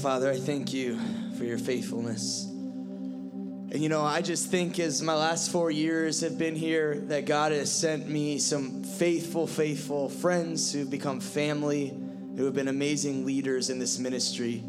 Father, I thank you for your faithfulness. And you know, I just think as my last four years have been here, that God has sent me some faithful, faithful friends who've become family, who have been amazing leaders in this ministry.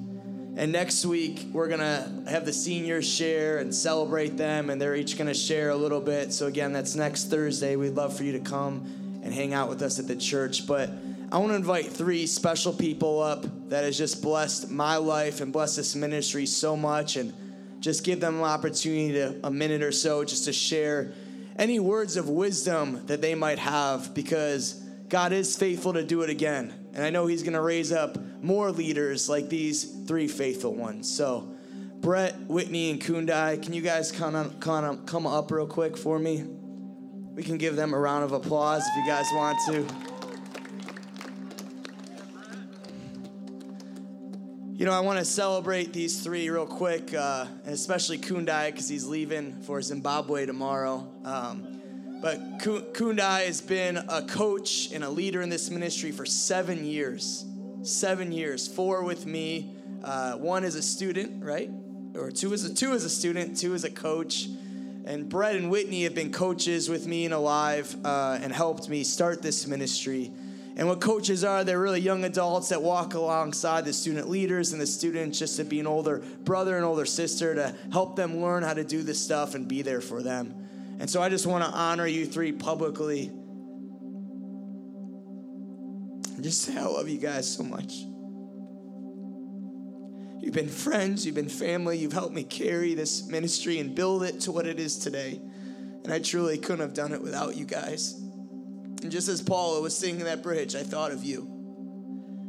And next week, we're going to have the seniors share and celebrate them, and they're each going to share a little bit. So, again, that's next Thursday. We'd love for you to come and hang out with us at the church. But I want to invite three special people up that has just blessed my life and blessed this ministry so much, and just give them an opportunity to a minute or so just to share any words of wisdom that they might have because God is faithful to do it again. And I know He's going to raise up more leaders like these three faithful ones. So, Brett, Whitney, and Kundai, can you guys come, come, come up real quick for me? We can give them a round of applause if you guys want to. You know, I want to celebrate these three real quick, uh, and especially Kundai because he's leaving for Zimbabwe tomorrow. Um, but Ku- Kundai has been a coach and a leader in this ministry for seven years. Seven years, four with me, uh, one as a student, right? Or two as a two as a student, two as a coach. And Brett and Whitney have been coaches with me and Alive uh, and helped me start this ministry. And what coaches are, they're really young adults that walk alongside the student leaders and the students just to be an older brother and older sister to help them learn how to do this stuff and be there for them. And so I just want to honor you three publicly. Just say I love you guys so much. You've been friends, you've been family, you've helped me carry this ministry and build it to what it is today. And I truly couldn't have done it without you guys. And just as Paula was singing that bridge, I thought of you.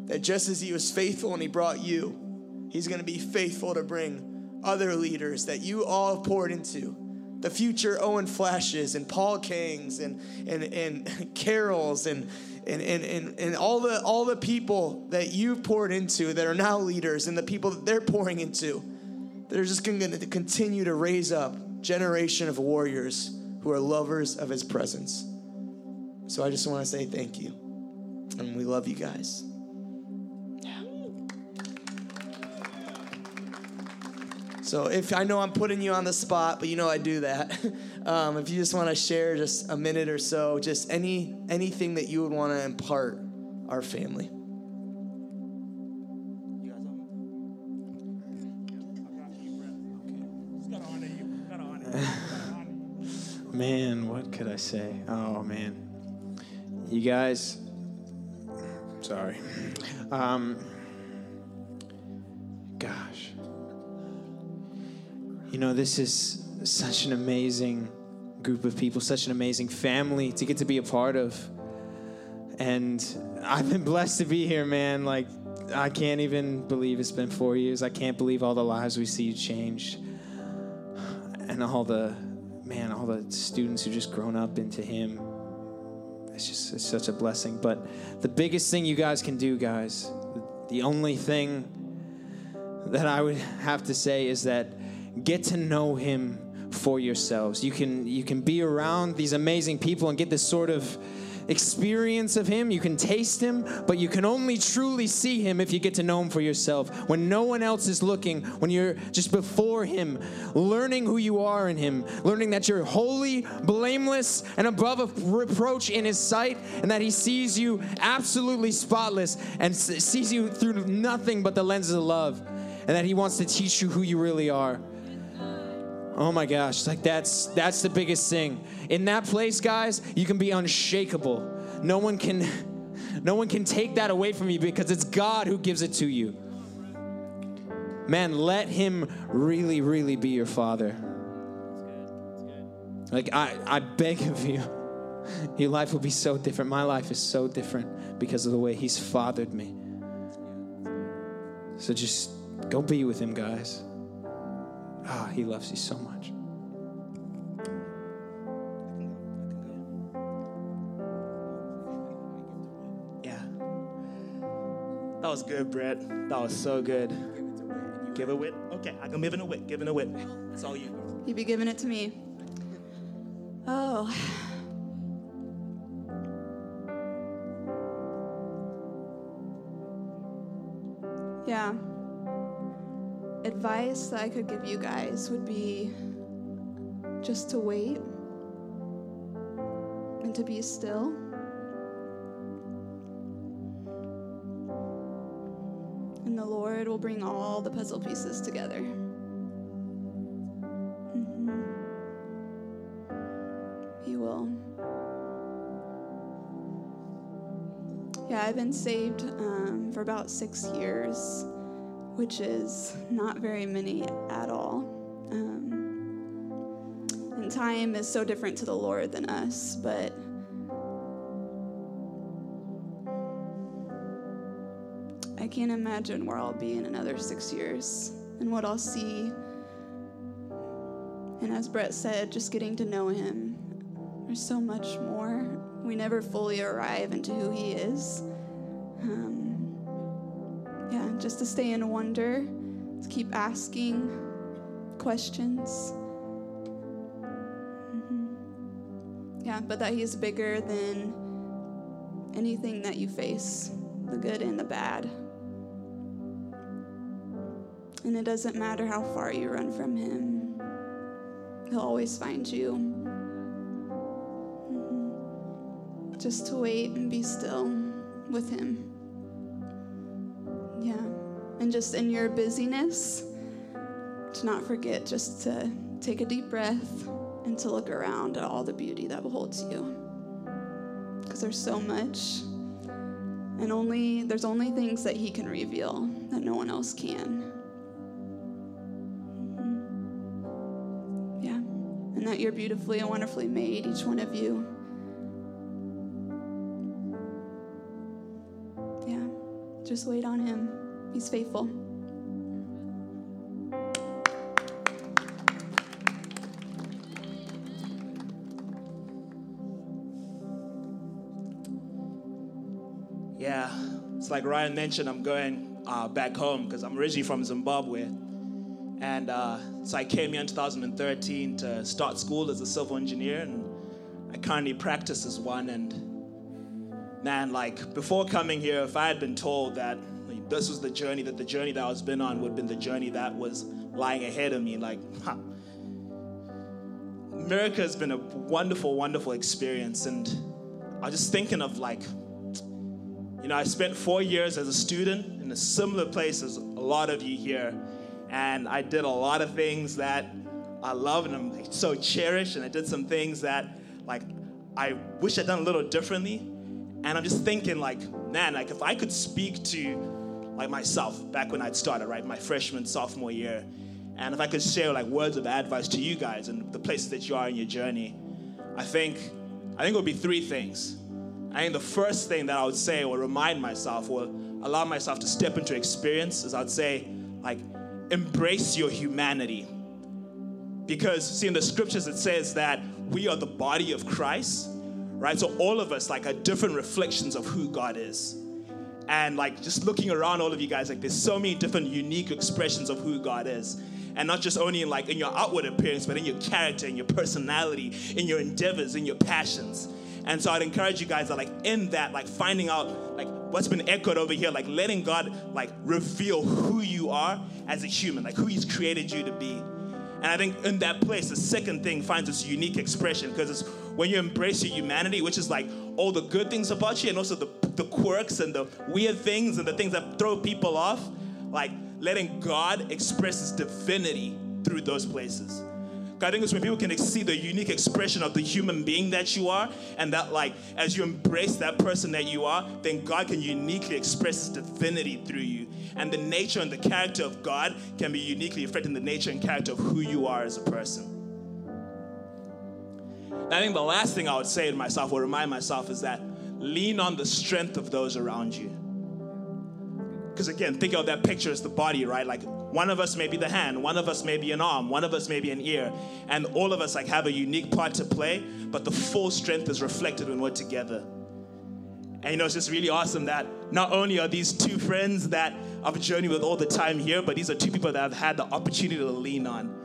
That just as he was faithful and he brought you, he's going to be faithful to bring other leaders that you all have poured into. The future Owen Flashes and Paul Kings and, and, and Carols and, and, and, and, and all, the, all the people that you've poured into that are now leaders and the people that they're pouring into. They're just going to continue to raise up generation of warriors who are lovers of his presence. So I just want to say thank you. And we love you guys. Yeah. So if I know I'm putting you on the spot, but you know I do that. Um, if you just want to share just a minute or so, just any anything that you would want to impart our family. Man, what could I say? Oh man, you guys. Sorry. Um, gosh. You know, this is such an amazing group of people, such an amazing family to get to be a part of. And I've been blessed to be here, man. Like, I can't even believe it's been four years. I can't believe all the lives we see changed. And all the, man, all the students who just grown up into him. It's just it's such a blessing. But the biggest thing you guys can do, guys, the only thing that I would have to say is that get to know him for yourselves. You can you can be around these amazing people and get this sort of experience of him. You can taste him, but you can only truly see him if you get to know him for yourself. When no one else is looking, when you're just before him, learning who you are in him, learning that you're holy, blameless, and above reproach in his sight, and that he sees you absolutely spotless and sees you through nothing but the lenses of love, and that he wants to teach you who you really are. Oh my gosh, like that's that's the biggest thing. In that place, guys, you can be unshakable. No one can no one can take that away from you because it's God who gives it to you. Man, let him really really be your father. Like I I beg of you. Your life will be so different. My life is so different because of the way he's fathered me. So just go be with him, guys. Ah, he loves you so much. Yeah. That was good, Brett. That was so good. Give a wit. Okay, I can give it a wit. Give it a wit. That's all you. You'd be giving it to me. Oh. Yeah. Advice that I could give you guys would be just to wait and to be still. And the Lord will bring all the puzzle pieces together. Mhm. He will. Yeah, I've been saved um, for about six years, which is not very many at all. Um, and time is so different to the Lord than us, but I can't imagine where I'll be in another six years. and what I'll see. And as Brett said, just getting to know him. There's so much more. We never fully arrive into who he is. Um, yeah, just to stay in wonder, to keep asking questions. Mhm. Yeah, but that he's bigger than anything that you face, the good and the bad. And it doesn't matter how far you run from him, he'll always find you. Mhm. Just to wait and be still with him. Yeah. And just in your busyness, to not forget just to take a deep breath and to look around at all the beauty that beholds you. Because there's so much. And only there's only things that he can reveal that no one else can. Mhm. Yeah. And that you're beautifully and wonderfully made, each one of you. Just wait on him. He's faithful. Yeah, it's like Ryan mentioned, I'm going uh, back home because I'm originally from Zimbabwe. And uh, so I came here in 2013 to start school as a civil engineer, and I currently practice as one. And man, like before coming here, if I had been told that like, this was the journey, that the journey that I was been on would have been the journey that was lying ahead of me, like. America has been a wonderful, wonderful experience. And I was just thinking of like, you know, I spent four years as a student in a similar place as a lot of you here. And I did a lot of things that I love and I'm so cherished. And I did some things that, like, I wish I'd done a little differently. And I'm just thinking, like, man, like, if I could speak to, like, myself back when I'd started, right, my freshman, sophomore year, and if I could share, like, words of advice to you guys and the places that you are in your journey, I think, I think it would be three things. I think the first thing that I would say or remind myself or allow myself to step into experience is I'd say, like, embrace your humanity. Because, see, in the scriptures it says that we are the body of Christ, right? So all of us, like, are different reflections of who God is. And, like, just looking around all of you guys, like, there's so many different unique expressions of who God is. And not just only in, like, in your outward appearance, but in your character, in your personality, in your endeavors, in your passions. And so I'd encourage you guys that like in that, like finding out like what's been echoed over here, like letting God like reveal who you are as a human, like who He's created you to be. And I think in that place, the second thing finds its unique expression because it's when you embrace your humanity, which is like all the good things about you and also the, the quirks and the weird things and the things that throw people off, like letting God express His divinity through those places. I think it's when people can see the unique expression of the human being that you are, and that, like, as you embrace that person that you are, then God can uniquely express His divinity through you. And the nature and the character of God can be uniquely reflecting the nature and character of who you are as a person. And I think the last thing I would say to myself or remind myself is that lean on the strength of those around you. Because again, think of that picture as the body, right? Like one of us may be the hand, one of us may be an arm, one of us may be an ear, and all of us like have a unique part to play, but the full strength is reflected when we're together. And you know, it's just really awesome that not only are these two friends that I've journeyed with all the time here, but these are two people that I've had the opportunity to lean on.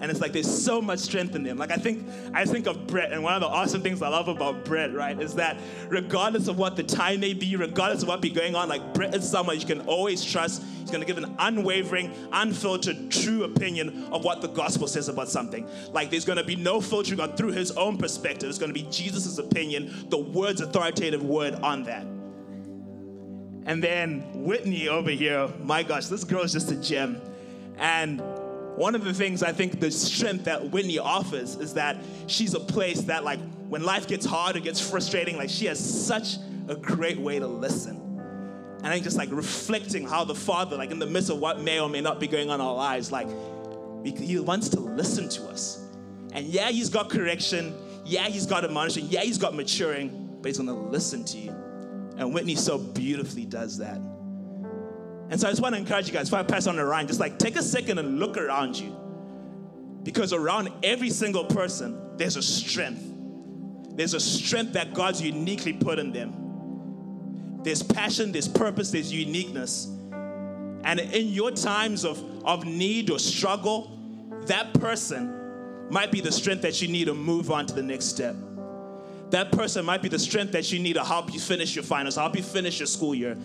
And it's like there's so much strength in them. Like I think I think of Brett, and one of the awesome things I love about Brett, right, is that regardless of what the time may be, regardless of what be going on, like Brett is someone you can always trust. He's gonna give an unwavering, unfiltered, true opinion of what the gospel says about something. Like there's gonna be no filtering on through his own perspective. It's gonna be Jesus' opinion, the word's authoritative word on that. And then Whitney over here, my gosh, this girl is just a gem. And one of the things I think the strength that Whitney offers is that she's a place that, like, when life gets hard or gets frustrating, like, she has such a great way to listen. And I think just like reflecting how the Father, like, in the midst of what may or may not be going on in our lives, like, He wants to listen to us. And yeah, He's got correction. Yeah, He's got admonishing. Yeah, He's got maturing, but He's gonna listen to you. And Whitney so beautifully does that. And so I just want to encourage you guys, if I pass on Ryan, just like take a second and look around you. Because around every single person, there's a strength. There's a strength that God's uniquely put in them. There's passion, there's purpose, there's uniqueness. And in your times of, of need or struggle, that person might be the strength that you need to move on to the next step. That person might be the strength that you need to help you finish your finals, help you finish your school year.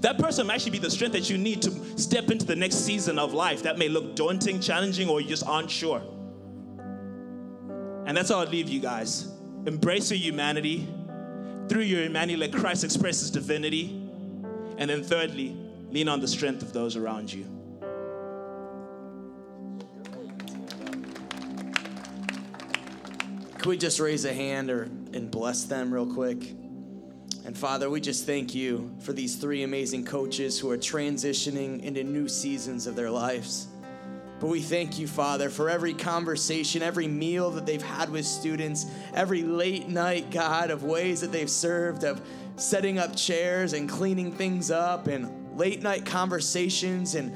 That person might actually be the strength that you need to step into the next season of life that may look daunting, challenging, or you just aren't sure. And that's how I'll leave you guys. Embrace your humanity. Through your humanity, let Christ express his divinity. And then, thirdly, lean on the strength of those around you. Can we just raise a hand or and bless them real quick? And Father, we just thank you for these three amazing coaches who are transitioning into new seasons of their lives. But we thank you, Father, for every conversation, every meal that they've had with students, every late night, God, of ways that they've served, of setting up chairs and cleaning things up, and late night conversations and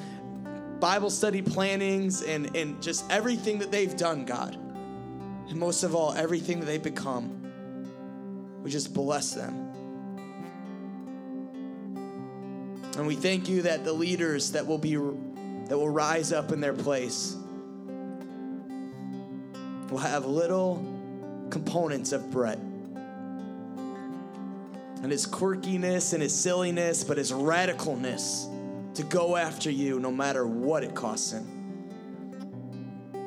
Bible study plannings, and, and just everything that they've done, God. And most of all, everything that they've become. We just bless them. And we thank you that the leaders that will be that will rise up in their place will have little components of Brett. And his quirkiness and his silliness, but his radicalness to go after you no matter what it costs him.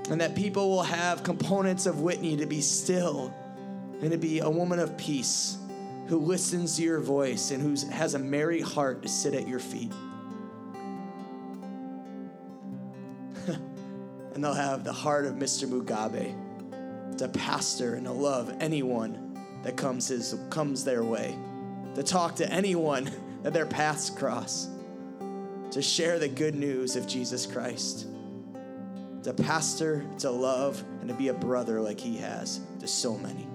And that people will have components of Whitney to be still and to be a woman of peace who listens to your voice and who has a merry heart to sit at your feet. and they'll have the heart of Mr. Mugabe to pastor and to love anyone that comes his comes their way, to talk to anyone that their paths cross, to share the good news of Jesus Christ, to pastor, to love, and to be a brother like he has to so many.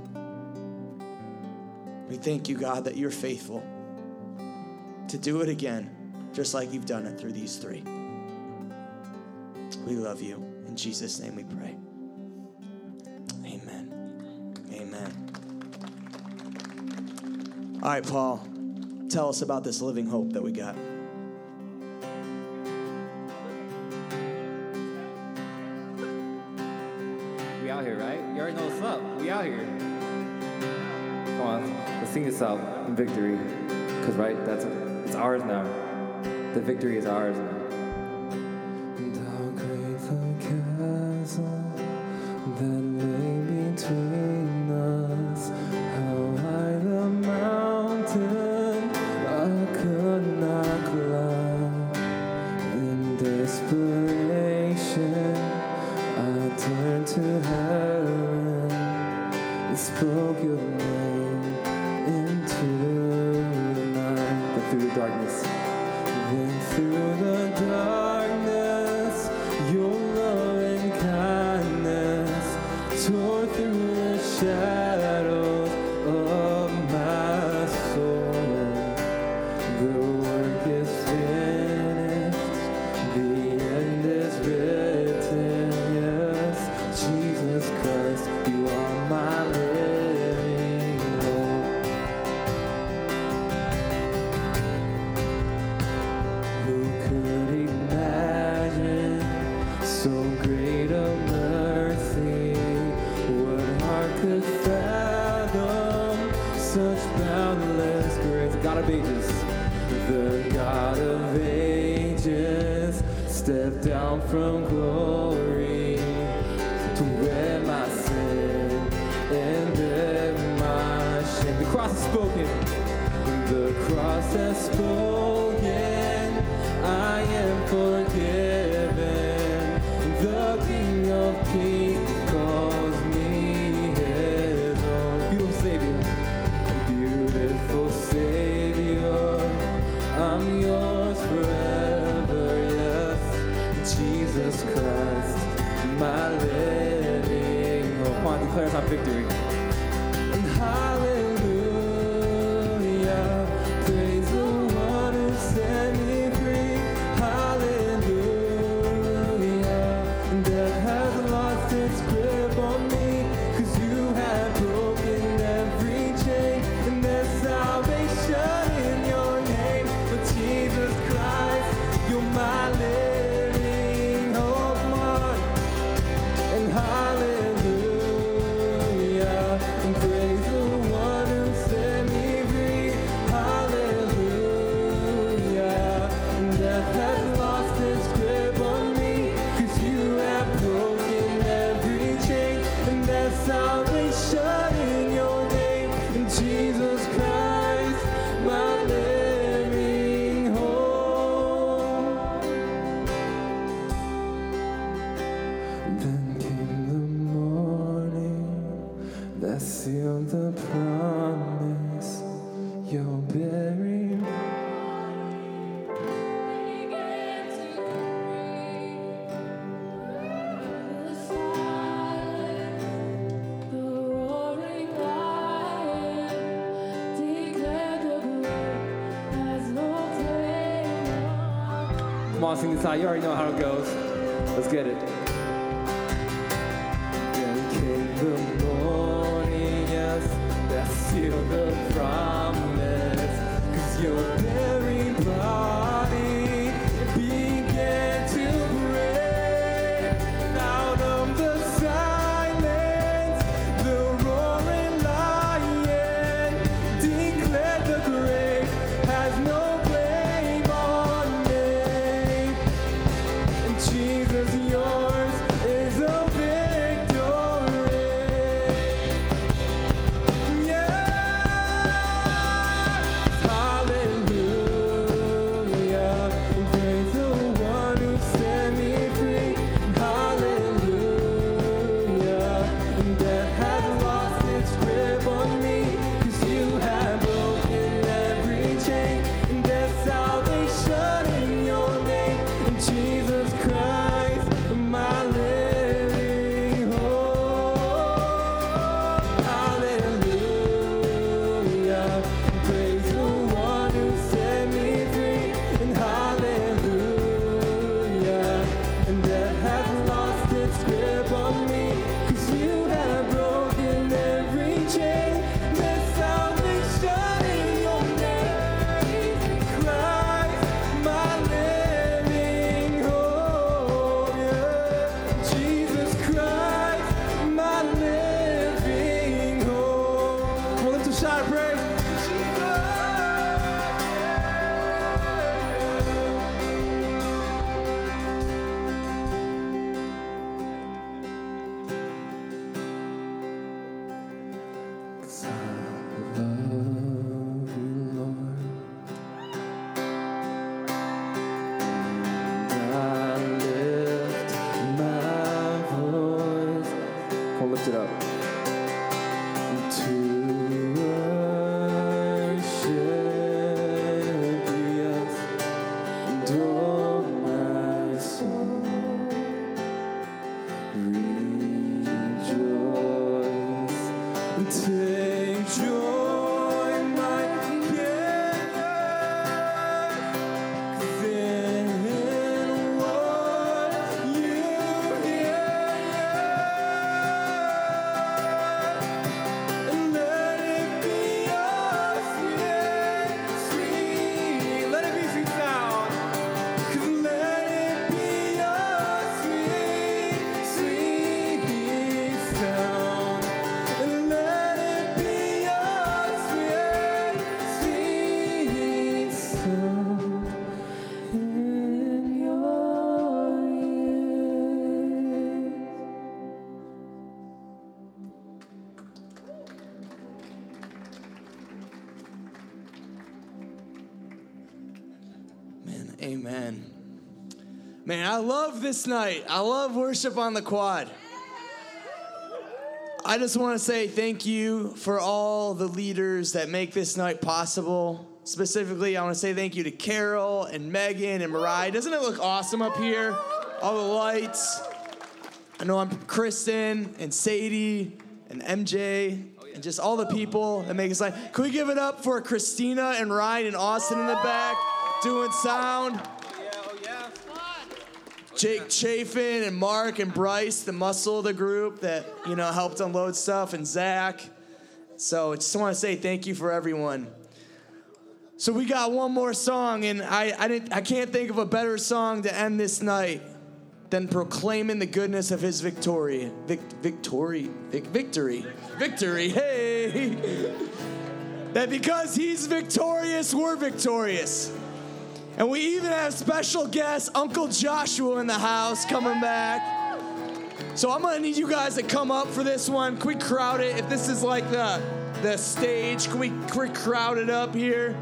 We thank you, God, that you're faithful to do it again, just like you've done it through these three. We love you. In Jesus' name we pray. Amen. Amen. All right, Paul, tell us about this living hope that we got. Let's out in victory. Cause right, that's it's ours now. The victory is ours now. On, sing this out. You already know how it goes. Let's get it. Then came the morning, yes, that sealed the I love this night. I love worship on the quad. I just want to say thank you for all the leaders that make this night possible. Specifically, I want to say thank you to Carol and Megan and Mariah. Doesn't it look awesome up here? All the lights. I know I'm Kristen and Sadie and MJ and just all the people that make us like. Can we give it up for Christina and Ryan and Austin in the back doing sound? Jake Chafin and Mark and Bryce, the muscle of the group that you know helped unload stuff, and Zach. So I just want to say thank you for everyone. So we got one more song, and I I, didn't, I can't think of a better song to end this night than proclaiming the goodness of His victory, Vic, victory, vic, victory, victory. Hey, that because He's victorious, we're victorious. And we even have special guest Uncle Joshua in the house coming back. So I'm gonna need you guys to come up for this one. Can we crowd it? If this is like the the stage, can we, crowd it up here?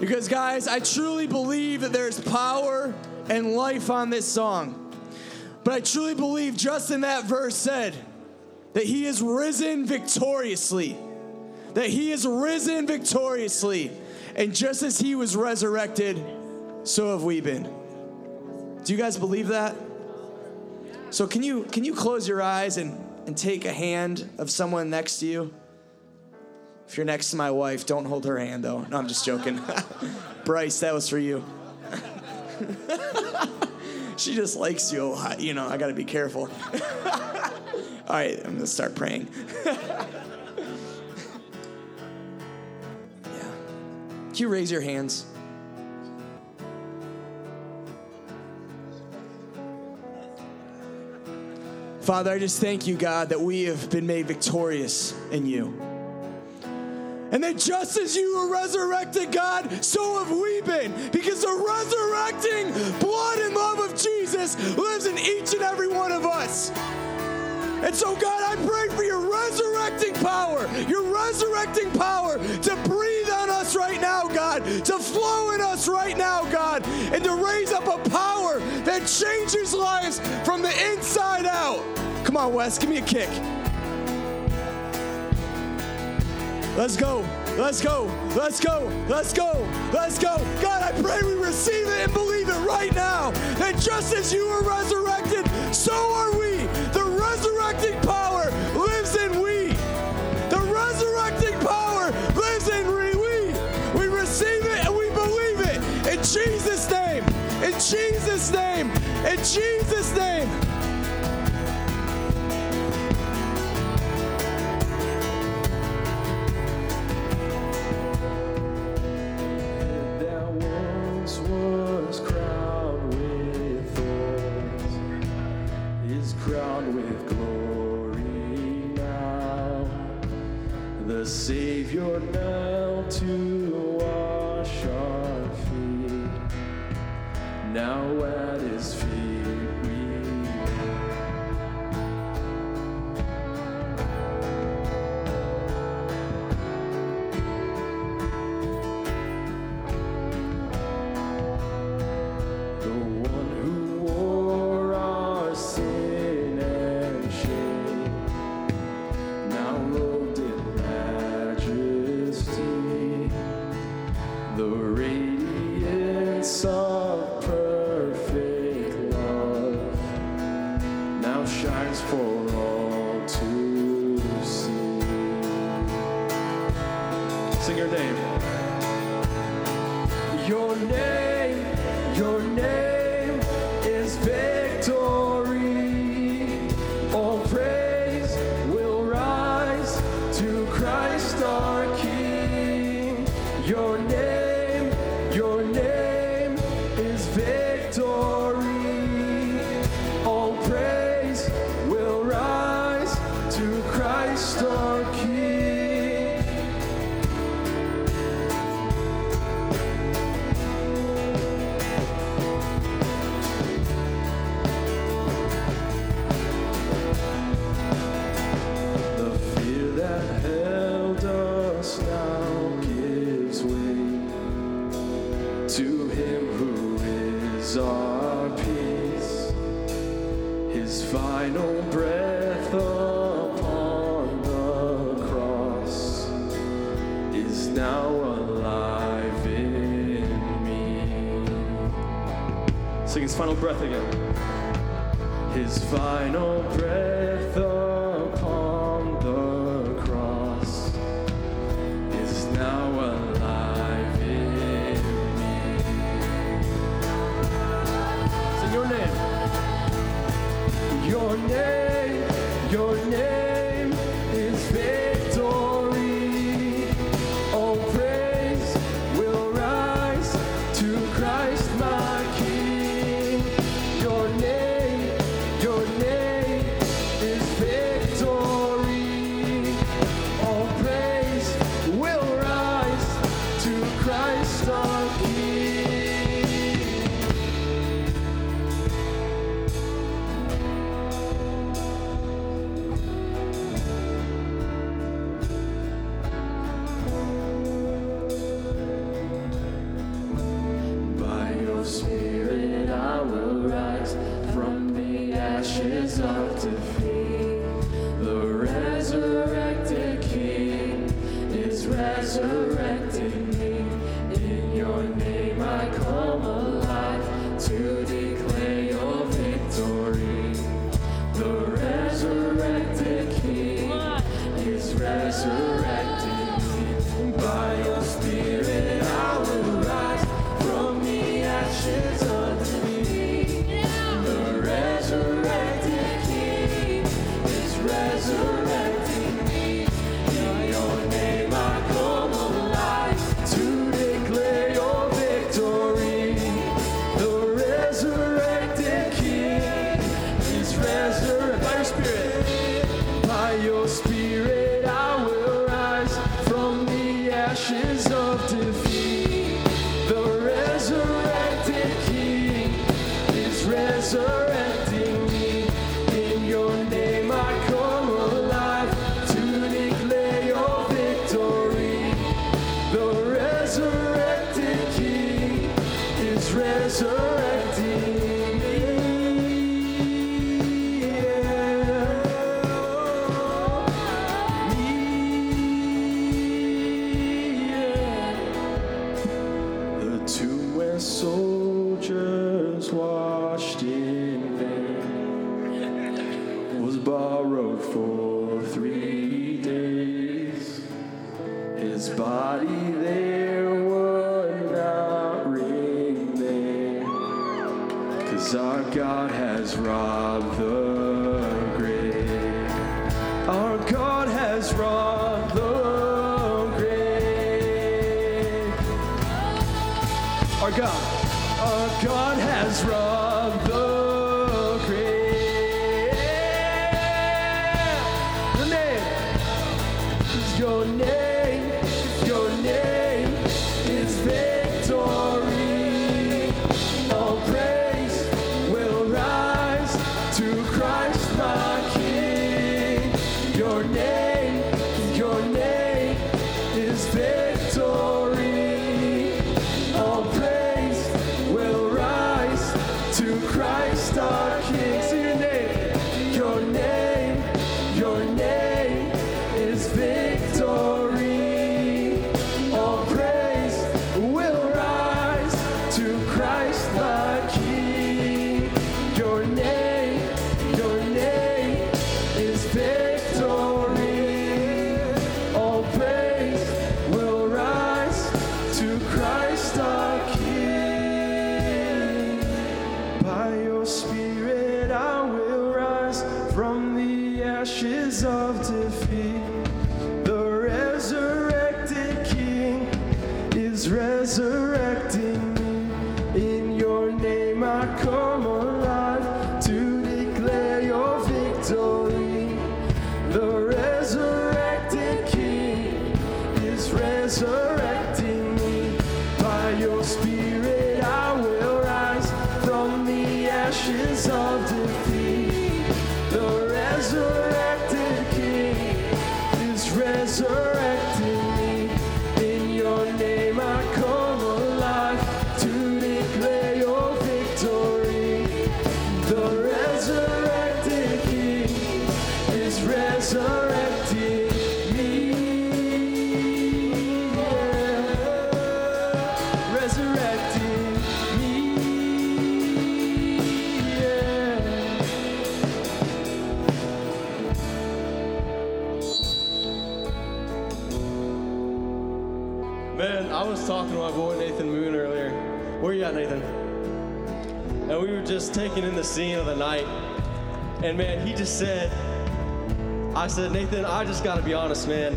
Because guys, I truly believe that there's power and life on this song. But I truly believe just in that verse said, that he is risen victoriously. That he is risen victoriously. And just as he was resurrected, so have we been. Do you guys believe that? So can you can you close your eyes and, and take a hand of someone next to you? If you're next to my wife, don't hold her hand though. No, I'm just joking. Bryce, that was for you. she just likes you a lot. You know, I gotta be careful. All right, I'm gonna start praying. Can you raise your hands? Father, I just thank you, God, that we have been made victorious in you. And that just as you were resurrected, God, so have we been. Because the resurrecting blood and love of Jesus lives in each and every one of us. And so, God, I pray for your resurrecting power, your resurrecting power to breathe on us right now, God, to flow in us right now, God, and to raise up a power that changes lives from the inside out. Come on, Wes, give me a kick. Let's go. Let's go. Let's go. Let's go. Let's go. God, I pray we receive it and believe it right now. That just as you were resurrected, so are we. Resurrecting power lives in we. The resurrecting power lives in we. We, receive it and we believe it. In Jesus' name. In Jesus' name. In Jesus' name. once was The Savior knelt to wash our feet. Now at His feet now alive in me. Sing his final breath again. His final breath resurrecting taking in the scene of the night. And man, he just said, I said, Nathan, I just gotta be honest, man.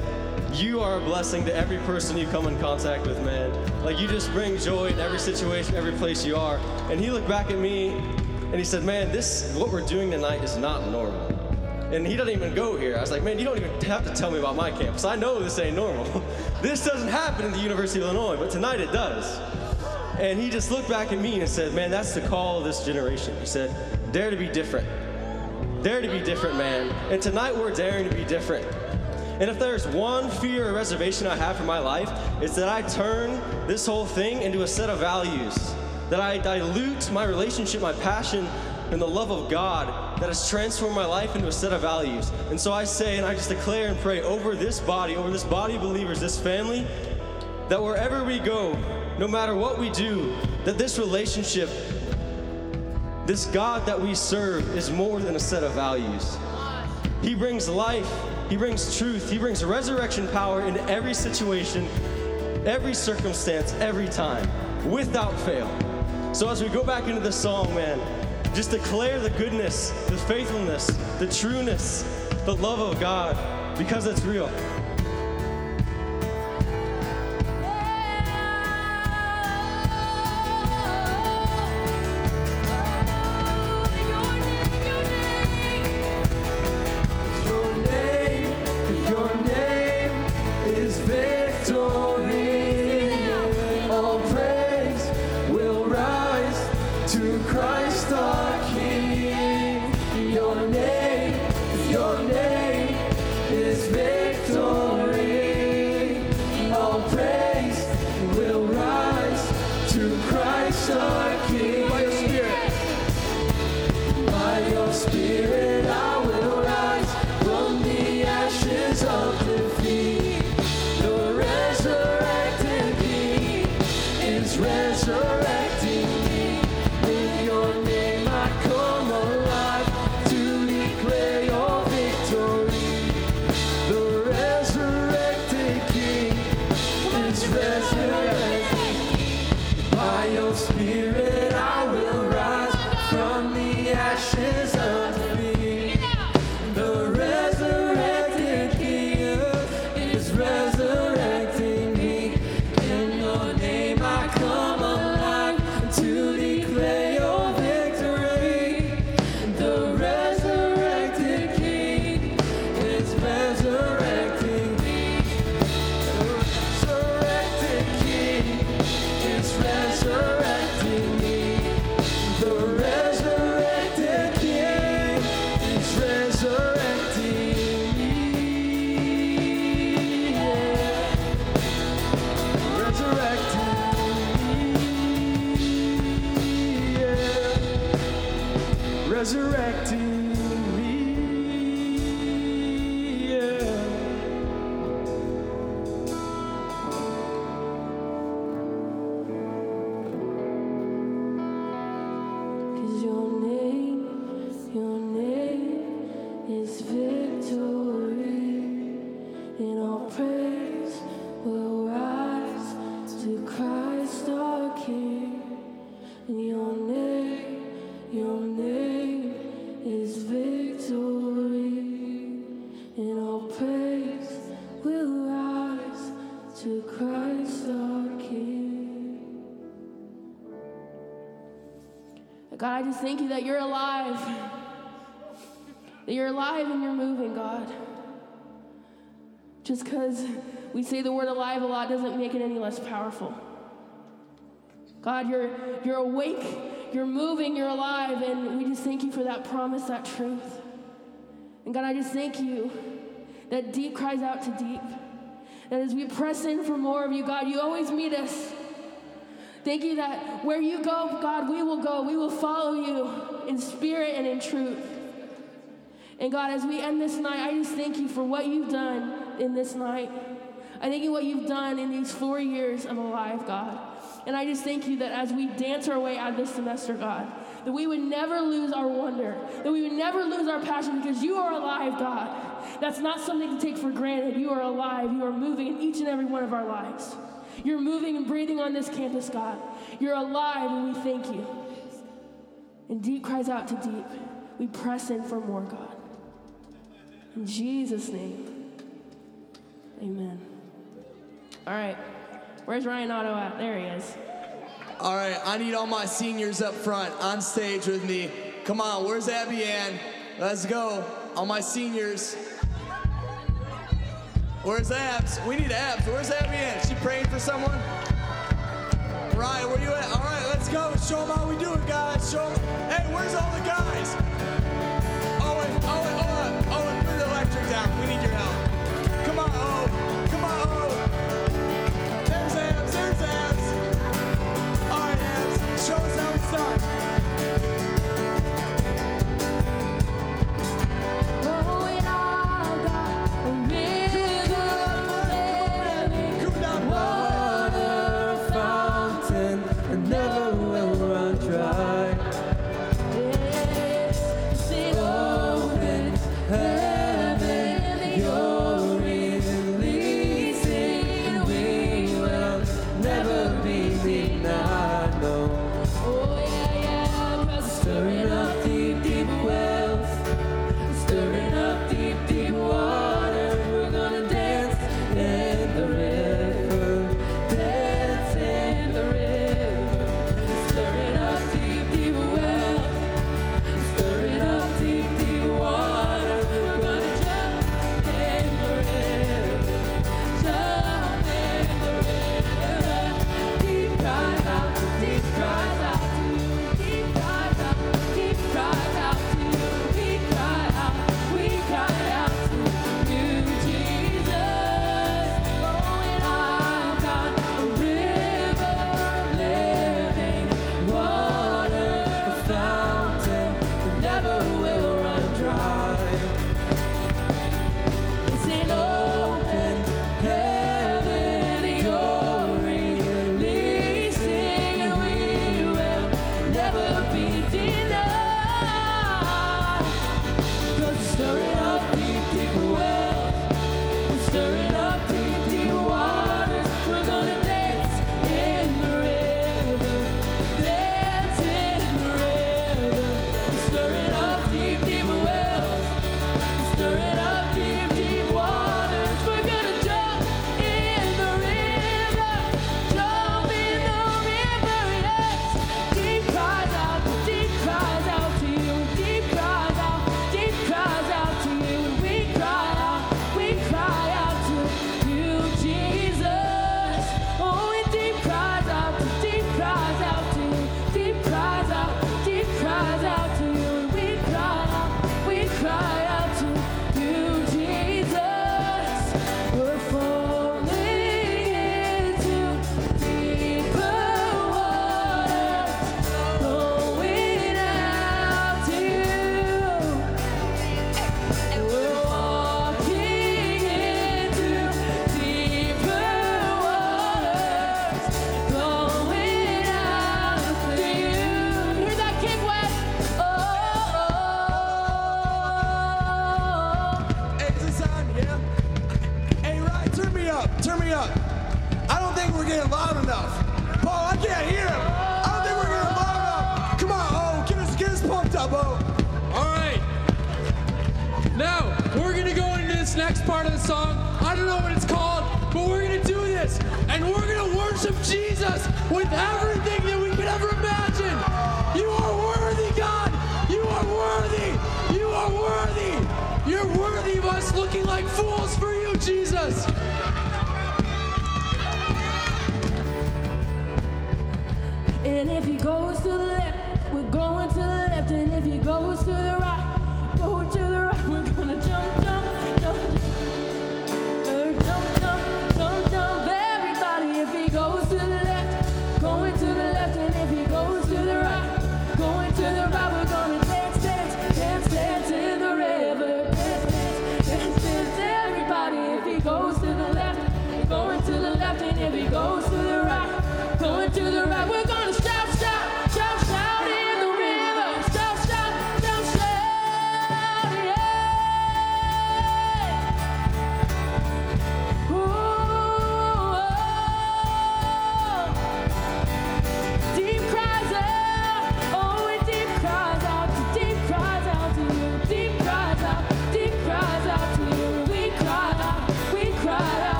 You are a blessing to every person you come in contact with, man. Like you just bring joy in every situation, every place you are. And he looked back at me and he said, Man, this what we're doing tonight is not normal. And he doesn't even go here. I was like, man, you don't even have to tell me about my campus. I know this ain't normal. this doesn't happen in the University of Illinois, but tonight it does. And he just looked back at me and said, man, that's the call of this generation. He said, dare to be different. Dare to be different, man. And tonight we're daring to be different. And if there's one fear or reservation I have for my life, it's that I turn this whole thing into a set of values. that I dilute my relationship, my passion, and the love of God that has transformed my life into a set of values. And so I say and I just declare and pray over this body, over this body of believers, this family, that wherever we go, no matter what we do, that this relationship, this God that we serve, is more than a set of values. He brings life, He brings truth, He brings resurrection power into every situation, every circumstance, every time, without fail. So as we go back into the song, man, just declare the goodness, the faithfulness, the trueness, the love of God, because it's real. Resurrecting say the word alive a lot doesn't make it any less powerful. God, you're, you're awake, you're moving, you're alive, and we just thank you for that promise, that truth. And God, I just thank you that deep cries out to deep. That as we press in for more of you, God, you always meet us. Thank you that where you go, God, we will go. We will follow you in spirit and in truth. And God, as we end this night, I just thank you for what you've done in this night. I thank you what you've done in these four years of alive, God. And I just thank you that as we dance our way out of this semester, God, that we would never lose our wonder, that we would never lose our passion because you are alive, God. That's not something to take for granted. You are alive. You are moving in each and every one of our lives. You're moving and breathing on this campus, God. You're alive, and we thank you. And deep cries out to deep. We press in for more, God. In Jesus' name, amen. All right. Where's Ryan Otto at? There he is. All right, I need all my seniors up front on stage with me. Come on, where's Abby Ann? Let's go. All my seniors. Where's Abs? We need Abs. Where's Abby Ann? She praying for someone? Ryan, where you at? All right, let's go. Show them how we do it, guys. Show 'em- Hey, where's all the guys? Owen, Owen, Owen, Owen, put the electric down. We need your help. Come on, O. Come on, O. There's Abs.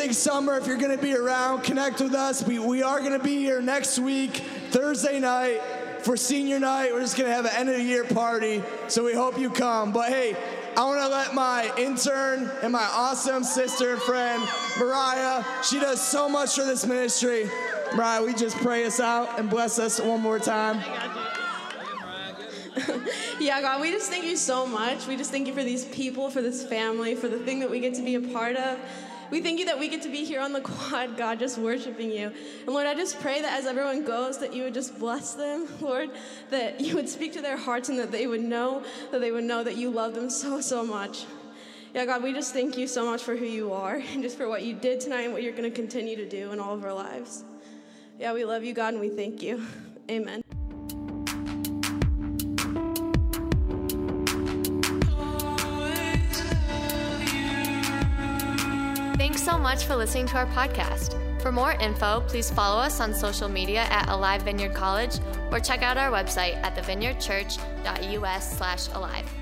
Amazing summer. If you're going to be around, connect with us. We, we are going to be here next week, Thursday night, for senior night. We're just going to have an end of the year party. So we hope you come. But hey, I want to let my intern and my awesome sister and friend, Mariah, she does so much for this ministry. Mariah, we just pray us out and bless us one more time. Yeah, God, we just thank you so much. We just thank you for these people, for this family, for the thing that we get to be a part of. We thank you that we get to be here on the quad, God, just worshiping you. And Lord, I just pray that as everyone goes, that you would just bless them, Lord, that you would speak to their hearts and that they would know, that they would know that you love them so, so much. Yeah, God, we just thank you so much for who you are and just for what you did tonight and what you're going to continue to do in all of our lives. Yeah, we love you, God, and we thank you. Amen. So much for listening to our podcast. For more info, please follow us on social media at Alive Vineyard College or check out our website at thevineyardchurch.us slash alive.